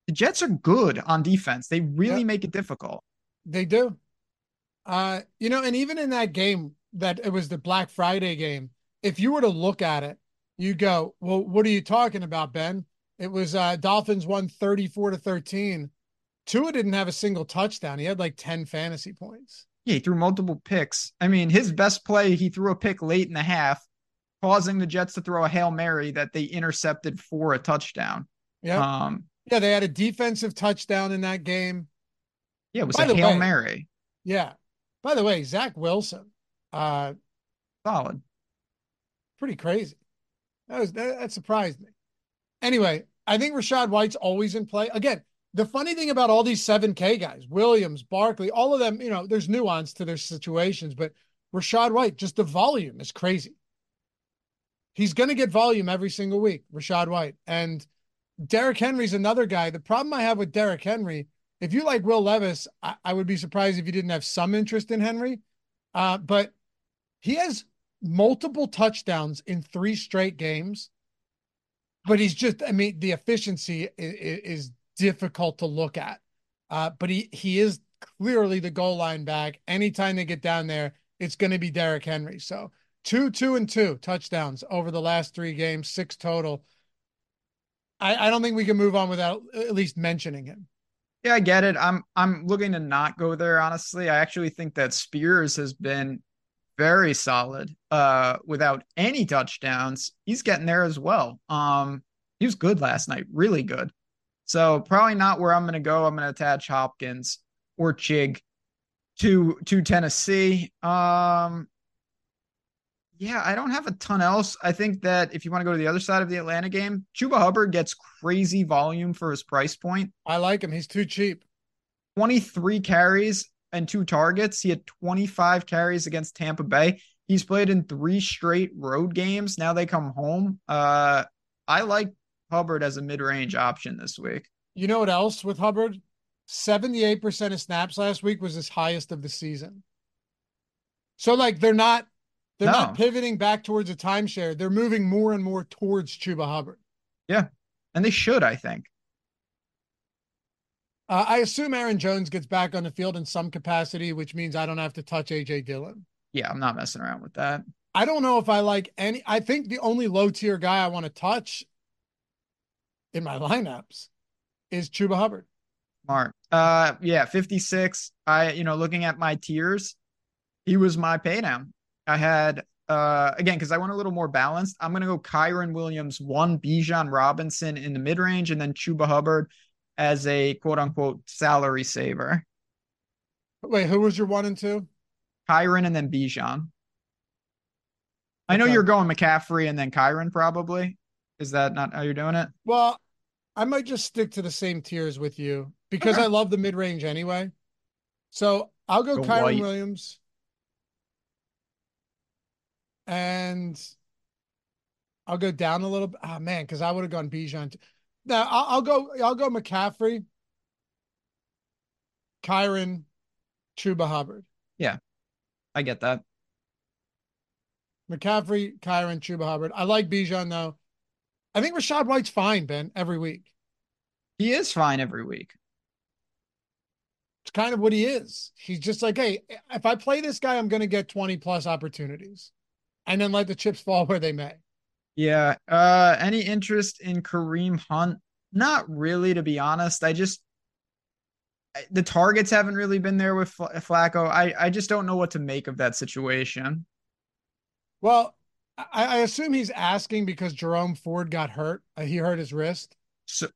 A: The Jets are good on defense. They really yep. make it difficult.
B: They do. Uh, you know, and even in that game that it was the Black Friday game, if you were to look at it, you go, Well, what are you talking about, Ben? It was uh Dolphins won 34 to 13. Tua didn't have a single touchdown. He had like 10 fantasy points.
A: Yeah, he threw multiple picks. I mean, his best play, he threw a pick late in the half, causing the Jets to throw a Hail Mary that they intercepted for a touchdown.
B: Yeah. Um, yeah, they had a defensive touchdown in that game.
A: Yeah, it was By a Hail way, Mary.
B: Yeah. By the way, Zach Wilson, uh,
A: solid.
B: Pretty crazy. That was that, that surprised me. Anyway, I think Rachaad White's always in play. Again, the funny thing about all these 7K guys, Williams, Barkley, all of them, you know, there's nuance to their situations, but Rachaad White, just the volume is crazy. He's going to get volume every single week, Rachaad White. And Derrick Henry's another guy. The problem I have with Derrick Henry, if you like Will Levis, I, I would be surprised if you didn't have some interest in Henry. Uh, but he has multiple touchdowns in three straight games. But he's just, I mean, the efficiency is, is difficult to look at. Uh, but he he is clearly the goal line back. Anytime they get down there, it's going to be Derrick Henry. So two, two, and two touchdowns over the last three games, six total. I, I don't think we can move on without at least mentioning him.
A: Yeah, I get it. I'm I'm looking to not go there, honestly. I actually think that Spears has been very solid uh without any touchdowns. He's getting there as well. Um he was good last night, really good. So probably not where I'm going to go. I'm going to attach Hopkins or Chig to to Tennessee. Um yeah, I don't have a ton else. I think that if you want to go to the other side of the Atlanta game, Chuba Hubbard gets crazy volume for his price point.
B: I like him. He's too cheap.
A: 23 carries and two targets. He had 25 carries against Tampa Bay. He's played in three straight road games. Now they come home. Uh, I like Hubbard as a mid-range option this week.
B: You know what else with Hubbard? 78% of snaps last week was his highest of the season. So like they're not they're no. not pivoting back towards a timeshare. They're moving more and more towards Chuba Hubbard.
A: Yeah. And they should, I think.
B: Uh, I assume Aaron Jones gets back on the field in some capacity, which means I don't have to touch AJ Dillon.
A: Yeah, I'm not messing around with that.
B: I don't know if I like any. I think the only low tier guy I want to touch in my lineups is Chuba Hubbard.
A: Mark. Uh, yeah, 56. I, you know, looking at my tiers, he was my paydown. I had uh again because I want a little more balanced. I'm gonna go Kyren Williams one, Bijan Robinson in the mid range, and then Chuba Hubbard as a quote unquote salary saver.
B: Wait, who was your one and two?
A: Kyren and then Bijan. I know okay. you're going McCaffrey and then Kyren probably. Is that not how you're doing it?
B: Well, I might just stick to the same tiers with you because okay. I love the mid range anyway. So I'll go, go Kyren White. Williams, and I'll go down a little bit. Oh ah, man, because I would have gone Bijan. Now I'll, I'll, go. I'll go McCaffrey, Kyren, Chuba Hubbard.
A: Yeah, I get that.
B: McCaffrey, Kyren, Chuba Hubbard. I like Bijan though. I think Rachaad White's fine, Ben, every week.
A: He is fine every week.
B: It's kind of what he is. He's just like, hey, if I play this guy, I'm going to get 20 plus opportunities and then let the chips fall where they may.
A: Yeah. Uh, any interest in Kareem Hunt? Not really, to be honest. I just the targets haven't really been there with Flacco. I I just don't know what to make of that situation.
B: Well, I, I assume he's asking because Jerome Ford got hurt. Uh, he hurt his wrist.
A: So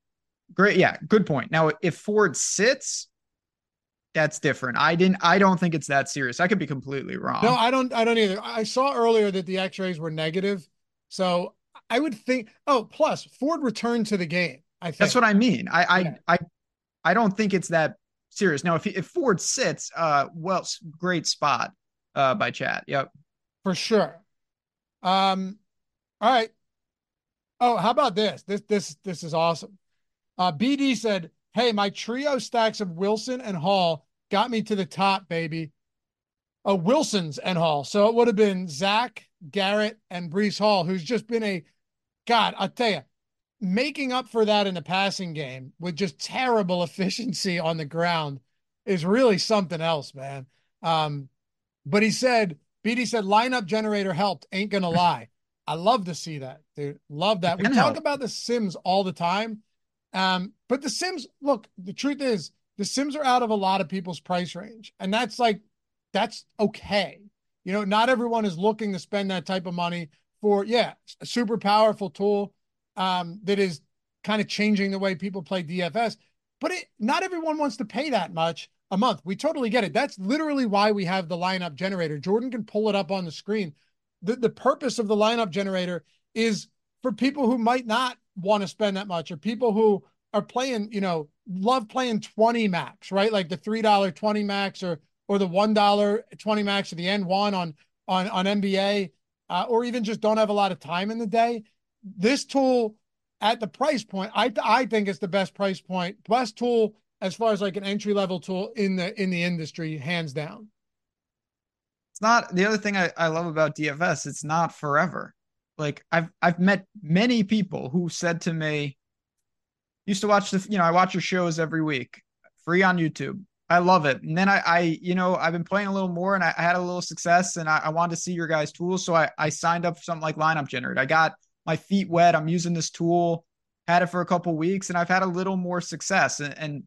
A: great, yeah, good point. Now, if Ford sits, that's different. I didn't. I don't think it's that serious. I could be completely wrong.
B: No, I don't. I don't either. I saw earlier that the X-rays were negative, so I would think. Oh, plus Ford returned to the game. I think
A: that's what I mean. I yeah. I I I don't think it's that serious. Now, if if Ford sits, uh, well, great spot, uh, by Chad. Yep,
B: for sure. Um, all right. Oh, how about this? This this this is awesome. Uh, BD said, "Hey, my trio stacks of Wilson and Hall got me to the top, baby. Oh, Wilson's and Hall. So it would have been Zach, Garrett, and Breece Hall, who's just been a God. I'll tell you, making up for that in the passing game with just terrible efficiency on the ground is really something else, man. Um, but he said, BD said, lineup generator helped. Ain't gonna lie. I love to see that, dude. Love that. We talk help. about the Sims all the time. Um, but the Sims, look, the truth is, the Sims are out of a lot of people's price range. And that's like, that's okay. You know, not everyone is looking to spend that type of money for, yeah, a super powerful tool um, that is kind of changing the way people play DFS. But it, not everyone wants to pay that much a month. We totally get it. That's literally why we have the lineup generator. Jordan can pull it up on the screen. The, the purpose of the lineup generator is for people who might not want to spend that much or people who are playing, you know, love playing 20 max, right? Like the $3 20 max or or the $1 20 max or the N1 on on on NBA uh, or even just don't have a lot of time in the day this tool at the price point, I I think it's the best price point, best tool as far as like an entry level tool in the in the industry, hands down.
A: It's not the other thing I, I love about DFS, it's not forever. Like I've I've met many people who said to me, used to watch the you know, I watch your shows every week, free on YouTube. I love it. And then I, I, you know, I've been playing a little more and I, I had a little success and I, I wanted to see your guys' tools. So I, I signed up for something like lineup generator. I got my feet wet. I'm using this tool, had it for a couple weeks, and I've had a little more success. And, and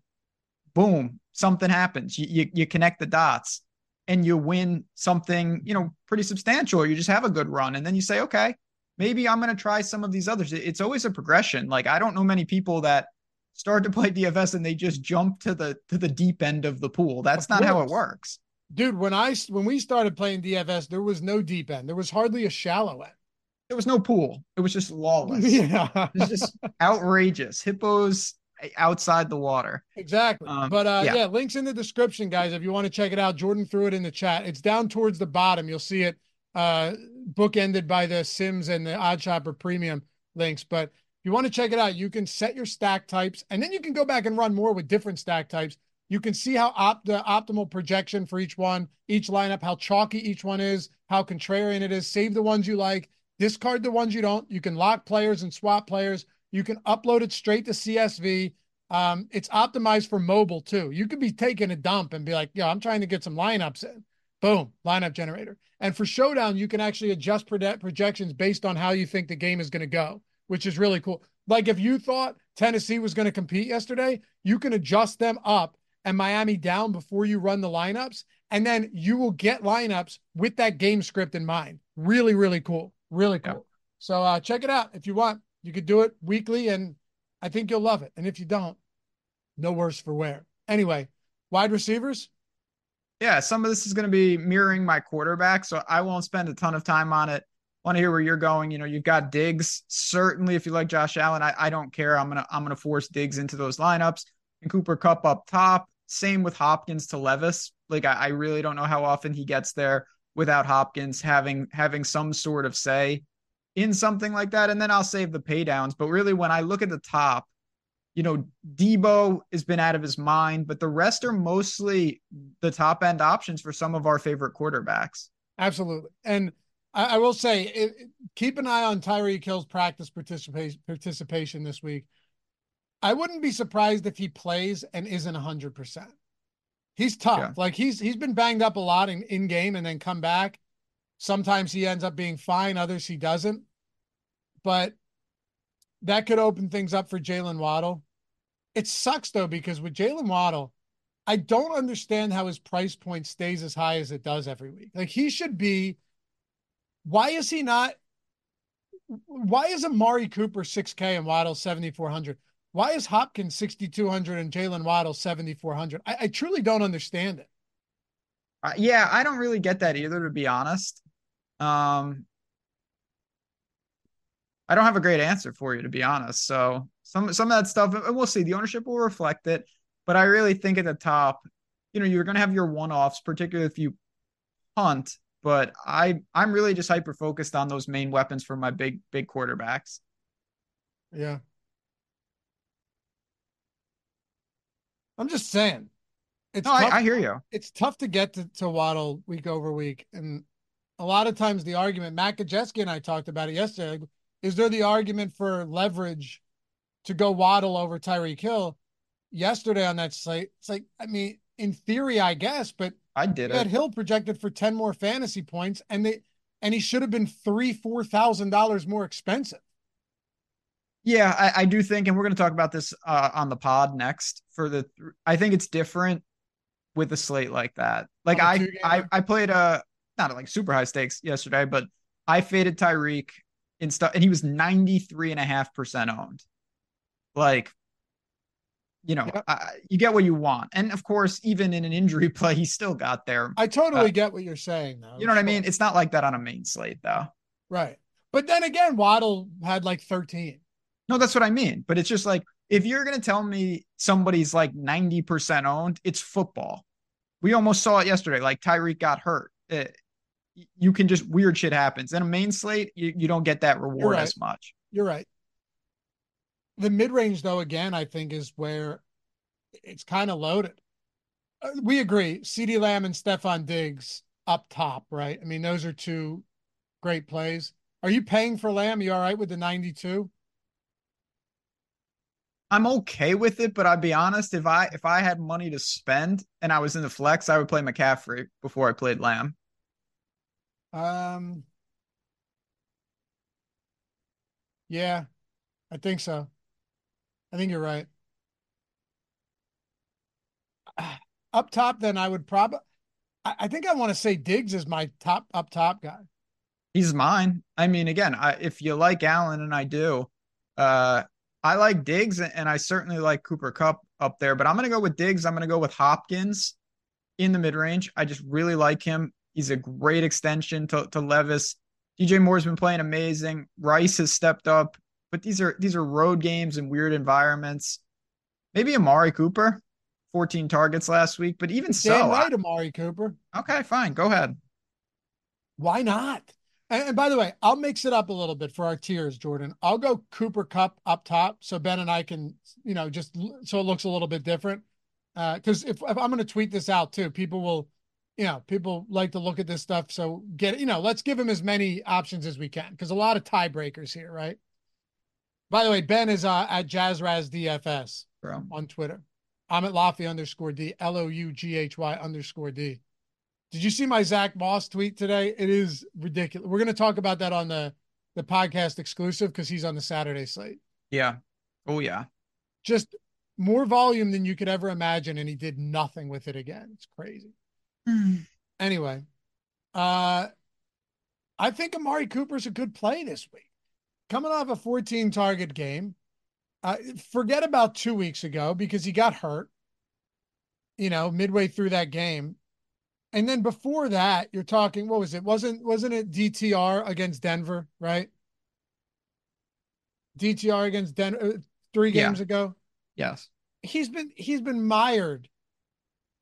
A: boom, something happens. You, you, you connect the dots and you win something, you know, pretty substantial. You just have a good run, and then you say, okay, maybe I'm going to try some of these others. It's always a progression. Like I don't know many people that start to play DFS and they just jump to the to the deep end of the pool. That's not how it works.
B: Dude, when I when we started playing DFS, there was no deep end. There was hardly a shallow end.
A: There was no pool. It was just lawless.
B: Yeah.
A: it was just outrageous. Hippos outside the water.
B: Exactly. Um, but uh, yeah. yeah, links in the description, guys, if you want to check it out. Jordan threw it in the chat. It's down towards the bottom. You'll see it uh, bookended by the Sims and the OddsShopper Premium links. But if you want to check it out, you can set your stack types, and then you can go back and run more with different stack types. You can see how op- the optimal projection for each one, each lineup, how chalky each one is, how contrarian it is. Save the ones you like, discard the ones you don't. You can lock players and swap players. You can upload it straight to CSV. Um, it's optimized for mobile too. You could be taking a dump and be like, "Yeah, I'm trying to get some lineups in." Boom, lineup generator. And for Showdown, you can actually adjust projections based on how you think the game is going to go, which is really cool. Like if you thought Tennessee was going to compete yesterday, you can adjust them up and Miami down before you run the lineups, and then you will get lineups with that game script in mind. Really, really cool. Really cool. Yeah. So uh, check it out if you want. You could do it weekly, and I think you'll love it. And if you don't, no worse for wear. Anyway, wide receivers.
A: Yeah, some of this is going to be mirroring my quarterback, so I won't spend a ton of time on it. Want to hear where you're going? You know, you've got Diggs. Certainly, if you like Josh Allen, I, I don't care. I'm gonna I'm gonna force Diggs into those lineups and Cooper Kupp up top. Same with Hopkins to Levis. Like I, I really don't know how often he gets there without Hopkins having having some sort of say in something like that. And then I'll save the paydowns. But really, when I look at the top, You know, Deebo has been out of his mind, but the rest are mostly the top end options for some of our favorite quarterbacks.
B: Absolutely. And I, I will say, it, keep an eye on Tyreek Hill's practice participation participation this week. I wouldn't be surprised if he plays and isn't hundred percent. He's tough. Yeah. Like he's he's been banged up a lot in, in game and then come back. Sometimes he ends up being fine, others he doesn't. But that could open things up for Jaylen Waddle. It sucks though, because with Jaylen Waddle, I don't understand how his price point stays as high as it does every week. Like he should be. Why is he not? Why is Amari Cooper 6K and Waddle 7,400? Why is Hopkins 6,200 and Jaylen Waddle 7,400? I, truly don't understand it.
A: Uh, yeah, I don't really get that either, to be honest. Um, I don't have a great answer for you, to be honest. So some some of that stuff, and we'll see. The ownership will reflect it, but I really think at the top, you know, you're going to have your one offs, particularly if you hunt. But I I'm really just hyper focused on those main weapons for my big big quarterbacks.
B: Yeah, I'm just saying.
A: It's no, tough, I, I, hear you.
B: It's tough to get to, to Waddle week over week. And a lot of times the argument, Matt Kajeski and I talked about it yesterday. Like, is there the argument for leverage to go Waddle over Tyreek Hill? Yesterday on that site, it's like, I mean, in theory, I guess, but
A: I did
B: that Hill projected for 10 more fantasy points and they and he should have been three, four thousand dollars more expensive.
A: Yeah, I, I, do think, and we're going to talk about this uh, on the pod next. For the, I think it's different with a slate like that. Like I, I, I played a not like super high stakes yesterday, but I faded Tyreek in stuff, and he was 93 and a half percent owned. Like, you know, yep. You get what you want, and of course, even in an injury play, he still got there.
B: I totally uh, get what you're saying, though.
A: You know what I mean? It's not like that on a main slate, though.
B: Right, but then again, Waddle had like 13.
A: No, that's what I mean. But it's just like if you're going to tell me somebody's like 90% owned, it's football. We almost saw it yesterday. Like Tyreek got hurt. It, eh, you can just weird shit happens. In a main slate, you, you don't get that reward right. as much.
B: You're right. The mid range, though, again, I think is where it's kind of loaded. Uh, we agree. CeeDee Lamb and Stefon Diggs up top, right? I mean, those are two great plays. Are you paying for Lamb? You all right with the 92?
A: I'm okay with it, but I'd be honest, if I if I had money to spend and I was in the flex, I would play McCaffrey before I played Lamb.
B: Um Yeah, I think so. I think you're right. Up top, then I would probably I, think I want to say Diggs is my top up top guy.
A: He's mine. I mean, again, I, if you like Allen and I do, uh I like Diggs and I certainly like Cooper Kupp up there, but I'm going to go with Diggs. I'm going to go with Hopkins in the mid range. I just really like him. He's a great extension to, to Levis. DJ Moore's been playing amazing. Rice has stepped up, but these are these are road games and weird environments. Maybe Amari Cooper, 14 targets last week, but even so,
B: Damn right, Amari Cooper.
A: Okay, fine, go ahead.
B: Why not? And, and, by the way, I'll mix it up a little bit for our tiers, Jordan. I'll go Cooper Kupp up top, so Ben and I can, you know, just so it looks a little bit different. Because uh, if, if I'm going to tweet this out too, people will, you know, people like to look at this stuff. So get, you know, let's give them as many options as we can because a lot of tiebreakers here, right? By the way, Ben is uh, at Jazzraz DFS Bro. on Twitter. I'm at Loughy underscore D, L O U G H Y underscore D. Did you see my Zach Moss tweet today? It is ridiculous. We're going to talk about that on the the podcast exclusive because he's on the Saturday slate.
A: Yeah. Oh yeah.
B: Just more volume than you could ever imagine, and he did nothing with it again. It's crazy. Mm. Anyway, uh, I think Amari Cooper's a good play this week. Coming off a 14 target game. Uh, forget about two weeks ago because he got hurt. You know, midway through that game, and then before that, you're talking, what was it? Wasn't wasn't it DTR against Denver, right? DTR against Denver uh, three games yeah. ago.
A: Yes.
B: He's been he's been mired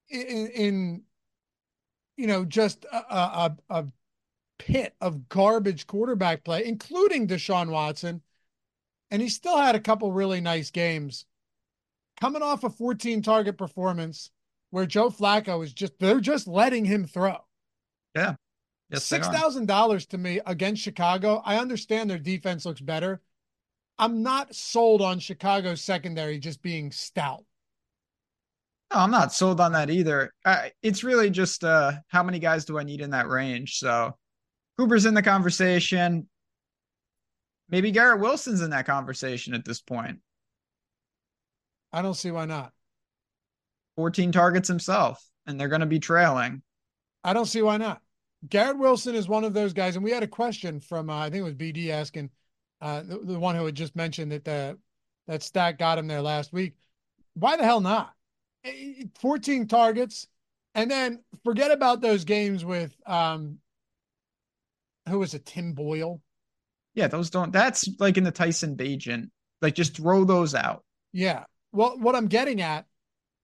B: in, in you know just a, a, a pit of garbage quarterback play, including Deshaun Watson, and he still had a couple really nice games coming off a 14 target performance where Joe Flacco is just they're just letting him throw.
A: Yeah. Yes,
B: Six thousand dollars to me against Chicago. I understand their defense looks better. I'm not sold on Chicago's secondary just being stout.
A: No, I'm not sold on that either. Uh, it's really just uh, how many guys do I need in that range? So Cooper's in the conversation. Maybe Garrett Wilson's in that conversation at this point.
B: I don't see why not.
A: 14 targets himself, and they're going to be trailing.
B: I don't see why not. Garrett Wilson is one of those guys, and we had a question from uh, I think it was BD asking uh, the, the, one who had just mentioned that the that stat got him there last week. Why the hell not? 14 targets, and then forget about those games with um, who was it, Tim Boyle?
A: Yeah, those don't. That's like in the Tyson Bagent. Like just throw those out.
B: Yeah. Well, what I'm getting at,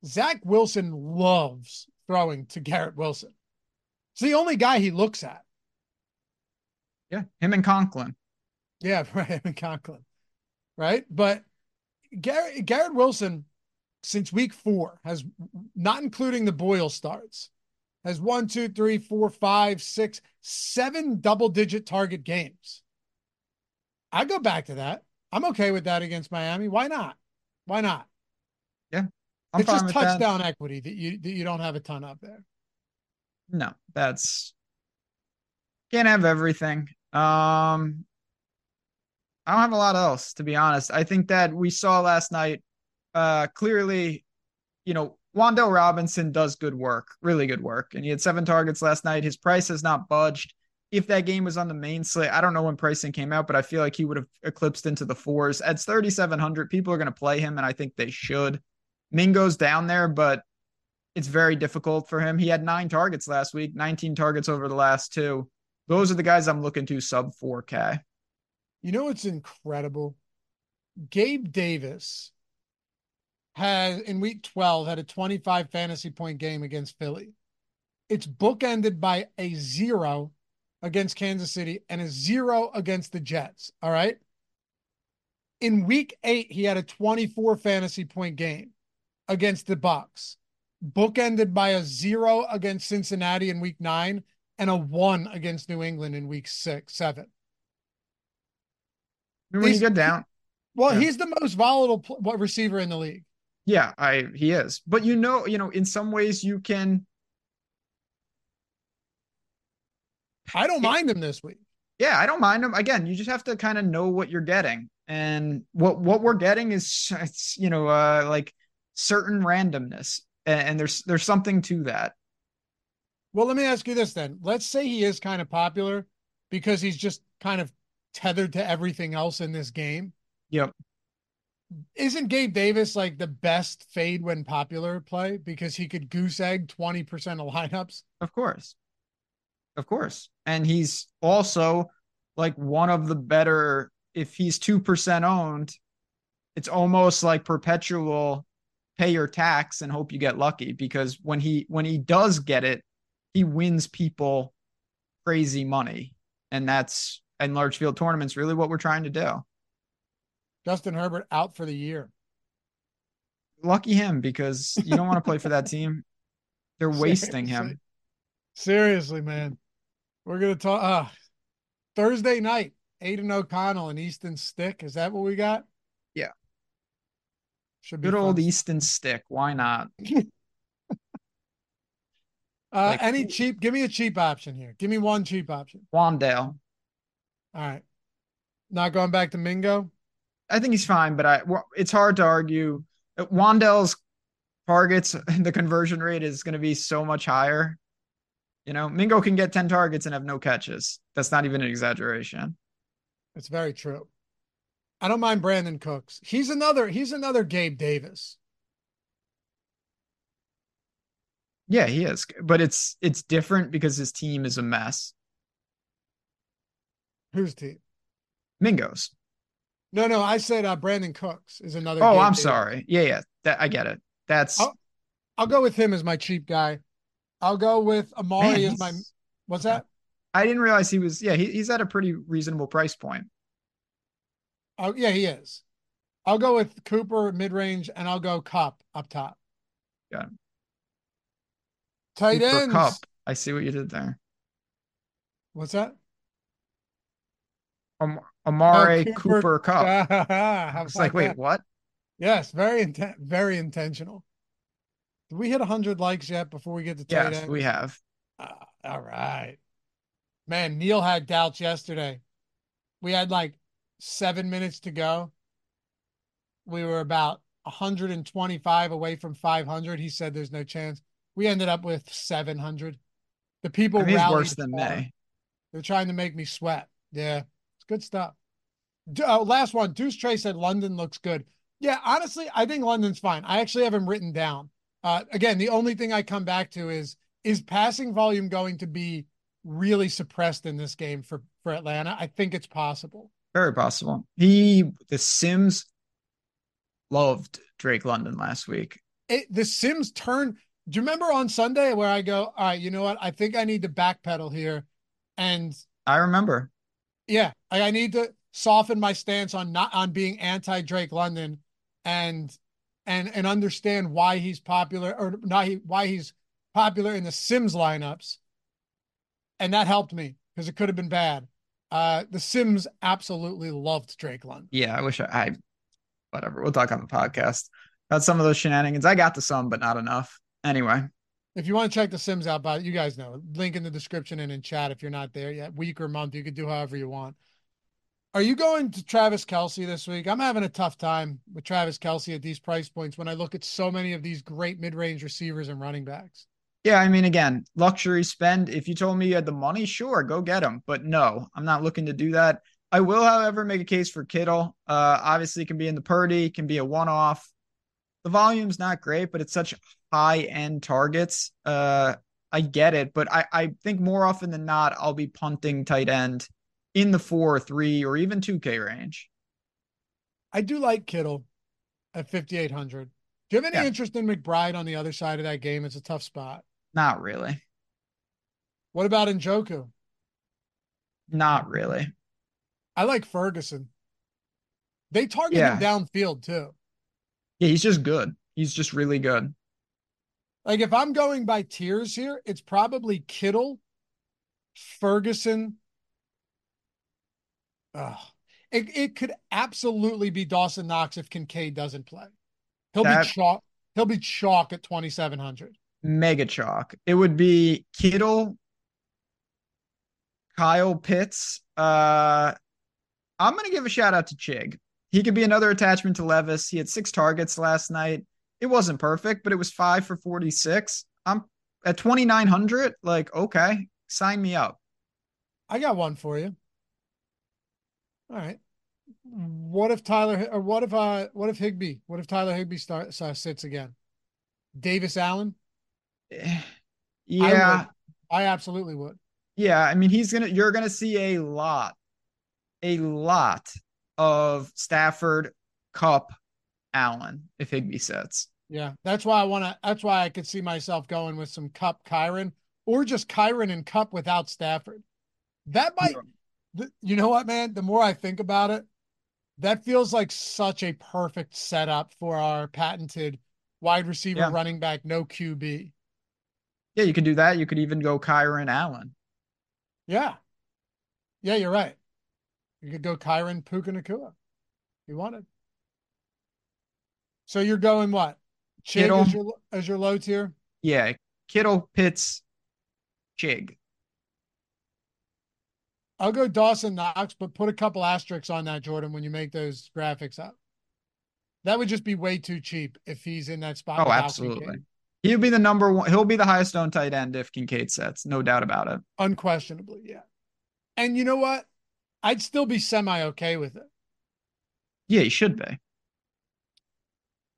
B: Zach Wilson loves throwing to Garrett Wilson. It's the only guy he looks at.
A: Yeah, him and Conklin.
B: Yeah, right, him and Conklin. Right, but Garrett Garrett Wilson, since week four, has not including the Boyle starts, has one, two, three, four, five, six, seven double-digit target games. I go back to that. I'm okay with that against Miami. Why not? Why not?
A: Yeah. I'm
B: it's just touchdown that. equity that you that you don't have a ton of there.
A: No, that's can't have everything. Um I don't have a lot else to be honest. I think that we saw last night uh clearly, you know, Wan'Dale Robinson does good work, really good work. And he had seven targets last night. His price has not budged if that game was on the main slate, I don't know when pricing came out, but I feel like he would have eclipsed into the fours. At 3,700, people are going to play him, and I think they should. Mingo's down there, but it's very difficult for him. He had nine targets last week, 19 targets over the last two. Those are the guys I'm looking to sub 4K.
B: You know what's incredible? Gabe Davis has in week 12 had a 25 fantasy point game against Philly. It's bookended by a zero against Kansas City and a zero against the Jets. All right. In week eight, he had a 24 fantasy point game against the Bucs, bookended by a zero against Cincinnati in week nine and a one against New England in week six, seven.
A: When he's, you go down.
B: Well, yeah. he's the most volatile receiver in the league.
A: Yeah, I he is. But you know, you know, in some ways you can
B: I don't mind him this week.
A: Yeah, I don't mind him. Again, you just have to kind of know what you're getting, and what what we're getting is it's you know uh, like certain randomness, and, and there's there's something to that.
B: Well, let me ask you this then. Let's say he is kind of popular because he's just kind of tethered to everything else in this game.
A: Yep.
B: Isn't Gabe Davis like the best fade when popular play because he could goose egg 20% of lineups?
A: Of course. Of course. And he's also like one of the better, if he's 2% owned, it's almost like perpetual pay your tax and hope you get lucky because when he when he does get it he wins people crazy money and that's in large field tournaments really what we're trying to do
B: justin herbert out for the year
A: lucky him because you don't want to play for that team they're wasting him
B: seriously man we're gonna talk uh, Thursday night. Aidan O'Connell and Easton Stick. Is that what we got?
A: Yeah.
B: Should
A: be good old Easton Stick. Why not?
B: uh, like, any cheap? Give me a cheap option here. Give me one cheap option.
A: Wan'Dale.
B: All right. Not going back to Mingo.
A: I think he's fine, but I it's hard to argue. Uh, Wan'Dale's targets, the conversion rate is going to be so much higher you know, Mingo can get 10 targets and have no catches. That's not even an exaggeration.
B: It's very true. I don't mind Brandin Cooks. He's another he's another Gabe Davis.
A: Yeah, he is. But it's it's different because his team is a mess.
B: Whose team?
A: Mingo's.
B: No, no, I said uh, Brandin Cooks is another.
A: Oh, I'm sorry. Yeah, yeah, that I get it. That's.
B: I'll, I'll go with him as my cheap guy. I'll go with Amari Man, as my. What's that?
A: I didn't realize he was. Yeah, he, he's at a pretty reasonable price point.
B: Oh yeah, he is. I'll go with Cooper mid range, and I'll go Kupp up top.
A: Got it.
B: Tight
A: Cooper
B: ends.
A: Kupp. I see what you did there.
B: What's that?
A: Um, Amari
B: Oh,
A: Cooper, Kupp.
B: How
A: I was like,
B: about
A: wait,
B: that?
A: what?
B: Yes, very inten- very intentional. Did we hit 100 likes yet before we get to tight
A: Yes,
B: ends?
A: we have.
B: Ah, all right. Man, Neil had doubts yesterday. We had like seven minutes to go. We were about 125 away from 500. He said there's no chance. We ended up with 700. The people
A: I mean,
B: rallied
A: worse than. May.
B: They're trying to make me sweat. Yeah, it's good stuff. Uh, last one. Deuce Trey said London looks good. Yeah, honestly, I think London's fine. I actually have him written down. Uh, again, the only thing I come back to is is passing volume going to be really suppressed in this game for for Atlanta? I think it's possible.
A: Very possible. He, the Sims, loved Drake London last week.
B: It, the Sims turn. Do you remember on Sunday where I go, all right, you know what? I think I need to backpedal here, and
A: I remember.
B: Yeah, I, I need to soften my stance on not on being anti Drake London, and and and understand why he's popular or not he, why he's popular in the Sims lineups, and that helped me because it could have been bad. Uh, the Sims absolutely loved Drake London.
A: Yeah, I wish I, I, whatever. We'll talk on the podcast about some of those shenanigans. I got to some, but not enough. Anyway,
B: If you want to check the Sims out, but you guys know, link in the description and in chat. If you're not there yet, week or month, you could do however you want. Are you going to Travis Kelce this week? I'm having a tough time with Travis Kelce at these price points when I look at so many of these great mid-range receivers and running backs.
A: yeah, I mean, again, luxury spend. If you told me you had the money, sure, go get him. But no, I'm not looking to do that. I will, however, make a case for Kittle. Uh, obviously, can be in the Purdy, can be a one off. The volume's not great, but it's such high end targets. Uh, I get it, but I, I think more often than not, I'll be punting tight end in the four, three, or even 2K range.
B: I do like Kittle at 5,800. Do you have any
A: Yeah.
B: interest in McBride on the other side of that game? It's a tough spot.
A: Not really.
B: What about Njoku?
A: Not really.
B: I like Ferguson. They target
A: Yeah.
B: him downfield too.
A: Yeah, he's just good. He's just really good.
B: Like if I'm going by tiers here, it's probably Kittle, Ferguson. Ugh. It it could absolutely be Dawson Knox if Kincaid doesn't play. He'll
A: That-
B: be chalk. He'll be chalk at 2,700.
A: Mega chalk. It would be Kittle, Kyle Pitts. Uh, I'm going to give a shout out to Chig. He could be another attachment to Levis. He had six targets last night. It wasn't perfect, but it was five for 46. I'm at 2,900. Like, okay, sign me up.
B: I got one for you. All right. What if Tyler or what if uh what if Higbee? What if Tyler Higbee starts uh, sits again? Davis Allen?
A: Eh, Yeah.
B: I absolutely would.
A: Yeah, I mean he's gonna you're gonna see a lot, a lot of Stafford, Kupp, Allen if Higbee sets.
B: Yeah, that's why I want to. That's why I could see myself going with some Kupp Kyren or just Kyren and Kupp without Stafford. That might, th- you know what, man? The more I think about it, that feels like such a perfect setup for our patented wide receiver,
A: Yeah.
B: running back, no QB.
A: Yeah, you could do that. You could even go Kyren Allen.
B: Yeah, yeah, you're right. You could go Kyren Puka Nacua. You wanted. So you're going what? Chig
A: Kittle.
B: as your as your low tier.
A: Yeah, Kittle, Pitts, Chig.
B: I'll go Dawson Knox, but put a couple asterisks on that, Jordan, when you make those graphics up. That would just be way too cheap if he's in that spot.
A: Oh, absolutely. He'll be the number one. He'll be the highest owned tight end if Kincaid sets, no doubt about it.
B: Unquestionably, yeah. And you know what? I'd still be semi okay with it.
A: Yeah, he should be.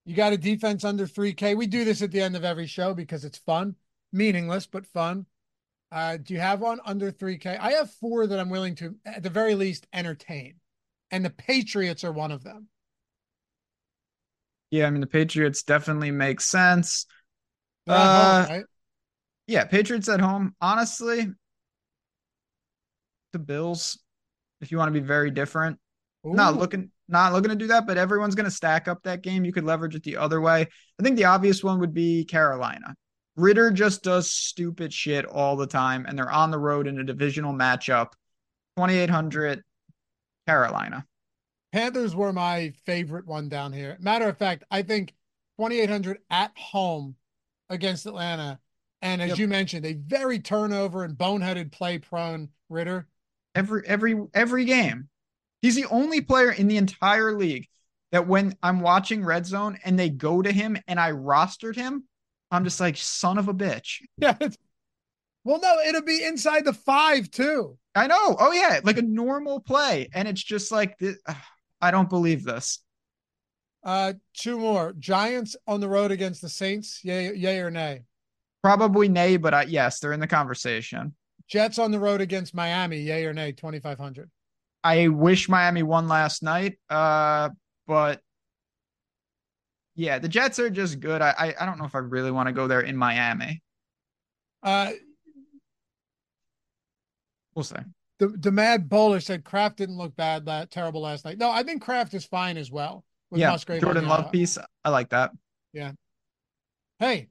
B: You got a defense under 3K. We do this at the end of every show because it's fun, meaningless, but fun. Uh, do you have one under 3K? I have four that I'm willing to, at the very least, entertain. And the Patriots are one of them.
A: Yeah, I mean the Patriots definitely make sense. Uh,
B: home, right?
A: Yeah, Patriots at home. Honestly, the Bills. If you want to be very different, not looking not looking to do that, but everyone's going to stack up that game. You could leverage it the other way. I think the obvious one would be Carolina. Ridder just does stupid shit all the time, and they're on the road in a divisional matchup. 2,800 Carolina.
B: Panthers were my favorite one down here. Matter of fact, I think 2,800 at home against Atlanta. And as yep. you mentioned, a very turnover and boneheaded play prone Ridder.
A: Every every every game. He's the only player in the entire league that when I'm watching Red Zone and they go to him and I rostered him, I'm just like, son of a bitch.
B: Yeah. well, no, it'll be inside the five too.
A: I know. Oh yeah, like a normal play, and it's just like uh, I don't believe this.
B: Uh, two more Giants on the road against the Saints. Yay, yay or nay?
A: Probably nay, but I, yes, they're in the conversation.
B: Jets on the road against Miami. Yay or nay? Twenty five hundred.
A: I wish Miami won last night. Uh, but yeah, the Jets are just good. I I, I don't know if I really want to go there in Miami.
B: Uh,
A: we'll see.
B: The the Mad Bowler said Kraft didn't look bad, that terrible last night. No, I think Kraft is fine as well.
A: yeah, Musgrave Jordan Love piece. I like that.
B: Yeah. Hey,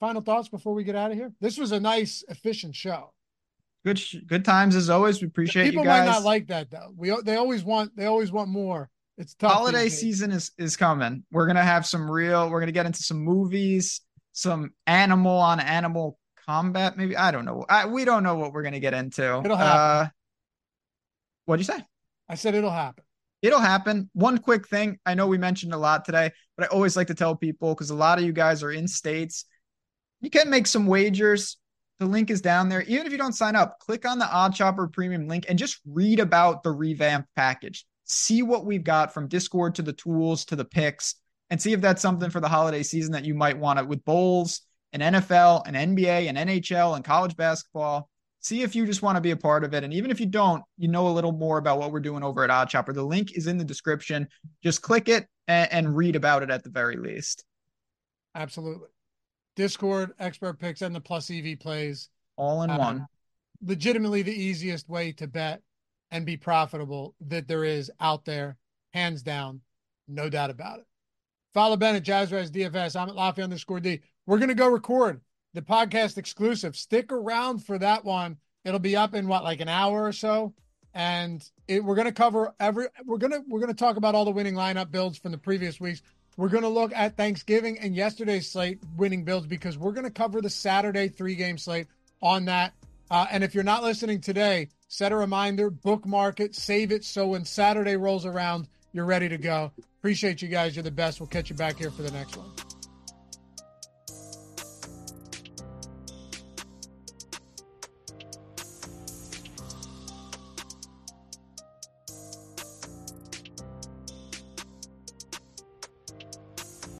B: final thoughts before we get out of here. This was a nice, efficient show.
A: Good, good times as always. We appreciate
B: People
A: you guys.
B: People might not like that though. We they always want they always want more. It's tough.
A: Holiday season is is coming. We're gonna have some real. We're gonna get into some movies, some animal on animal combat. Maybe I don't know. I, we don't know what we're gonna get into.
B: It'll happen. Uh,
A: what'd you say?
B: I said it'll happen.
A: It'll happen. One quick thing. I know we mentioned a lot today, but I always like to tell people because a lot of you guys are in states. You can make some wagers. The link is down there. Even if you don't sign up, click on the OddsShopper Premium link and just read about the revamped package see what we've got from Discord to the tools to the picks and see if that's something for the holiday season that you might want it with bowls and NFL and NBA and NHL and college basketball. See if you just want to be a part of it. And even if you don't, you know a little more about what we're doing over at OddsShopper. The link is in the description. Just click it and, and read about it at the very least.
B: Absolutely. Discord, expert picks, and the plus EV plays.
A: All in um, one.
B: Legitimately the easiest way to bet and be profitable that there is out there, hands down, no doubt about it. Follow Ben at Jazzraz DFS. I'm at Laffy underscore D. We're going to go record the podcast exclusive. Stick around for that one. It'll be up in what, like an hour or so. And it, we're going to cover every, we're going to, we're going to talk about all the winning lineup builds from the previous weeks. We're going to look at Thanksgiving and yesterday's slate winning builds because we're going to cover the Saturday three game slate on that. Uh, and if you're not listening today, set a reminder, bookmark it, save it so when Saturday rolls around, you're ready to go. Appreciate you guys. You're the best. We'll catch you back here for the next one.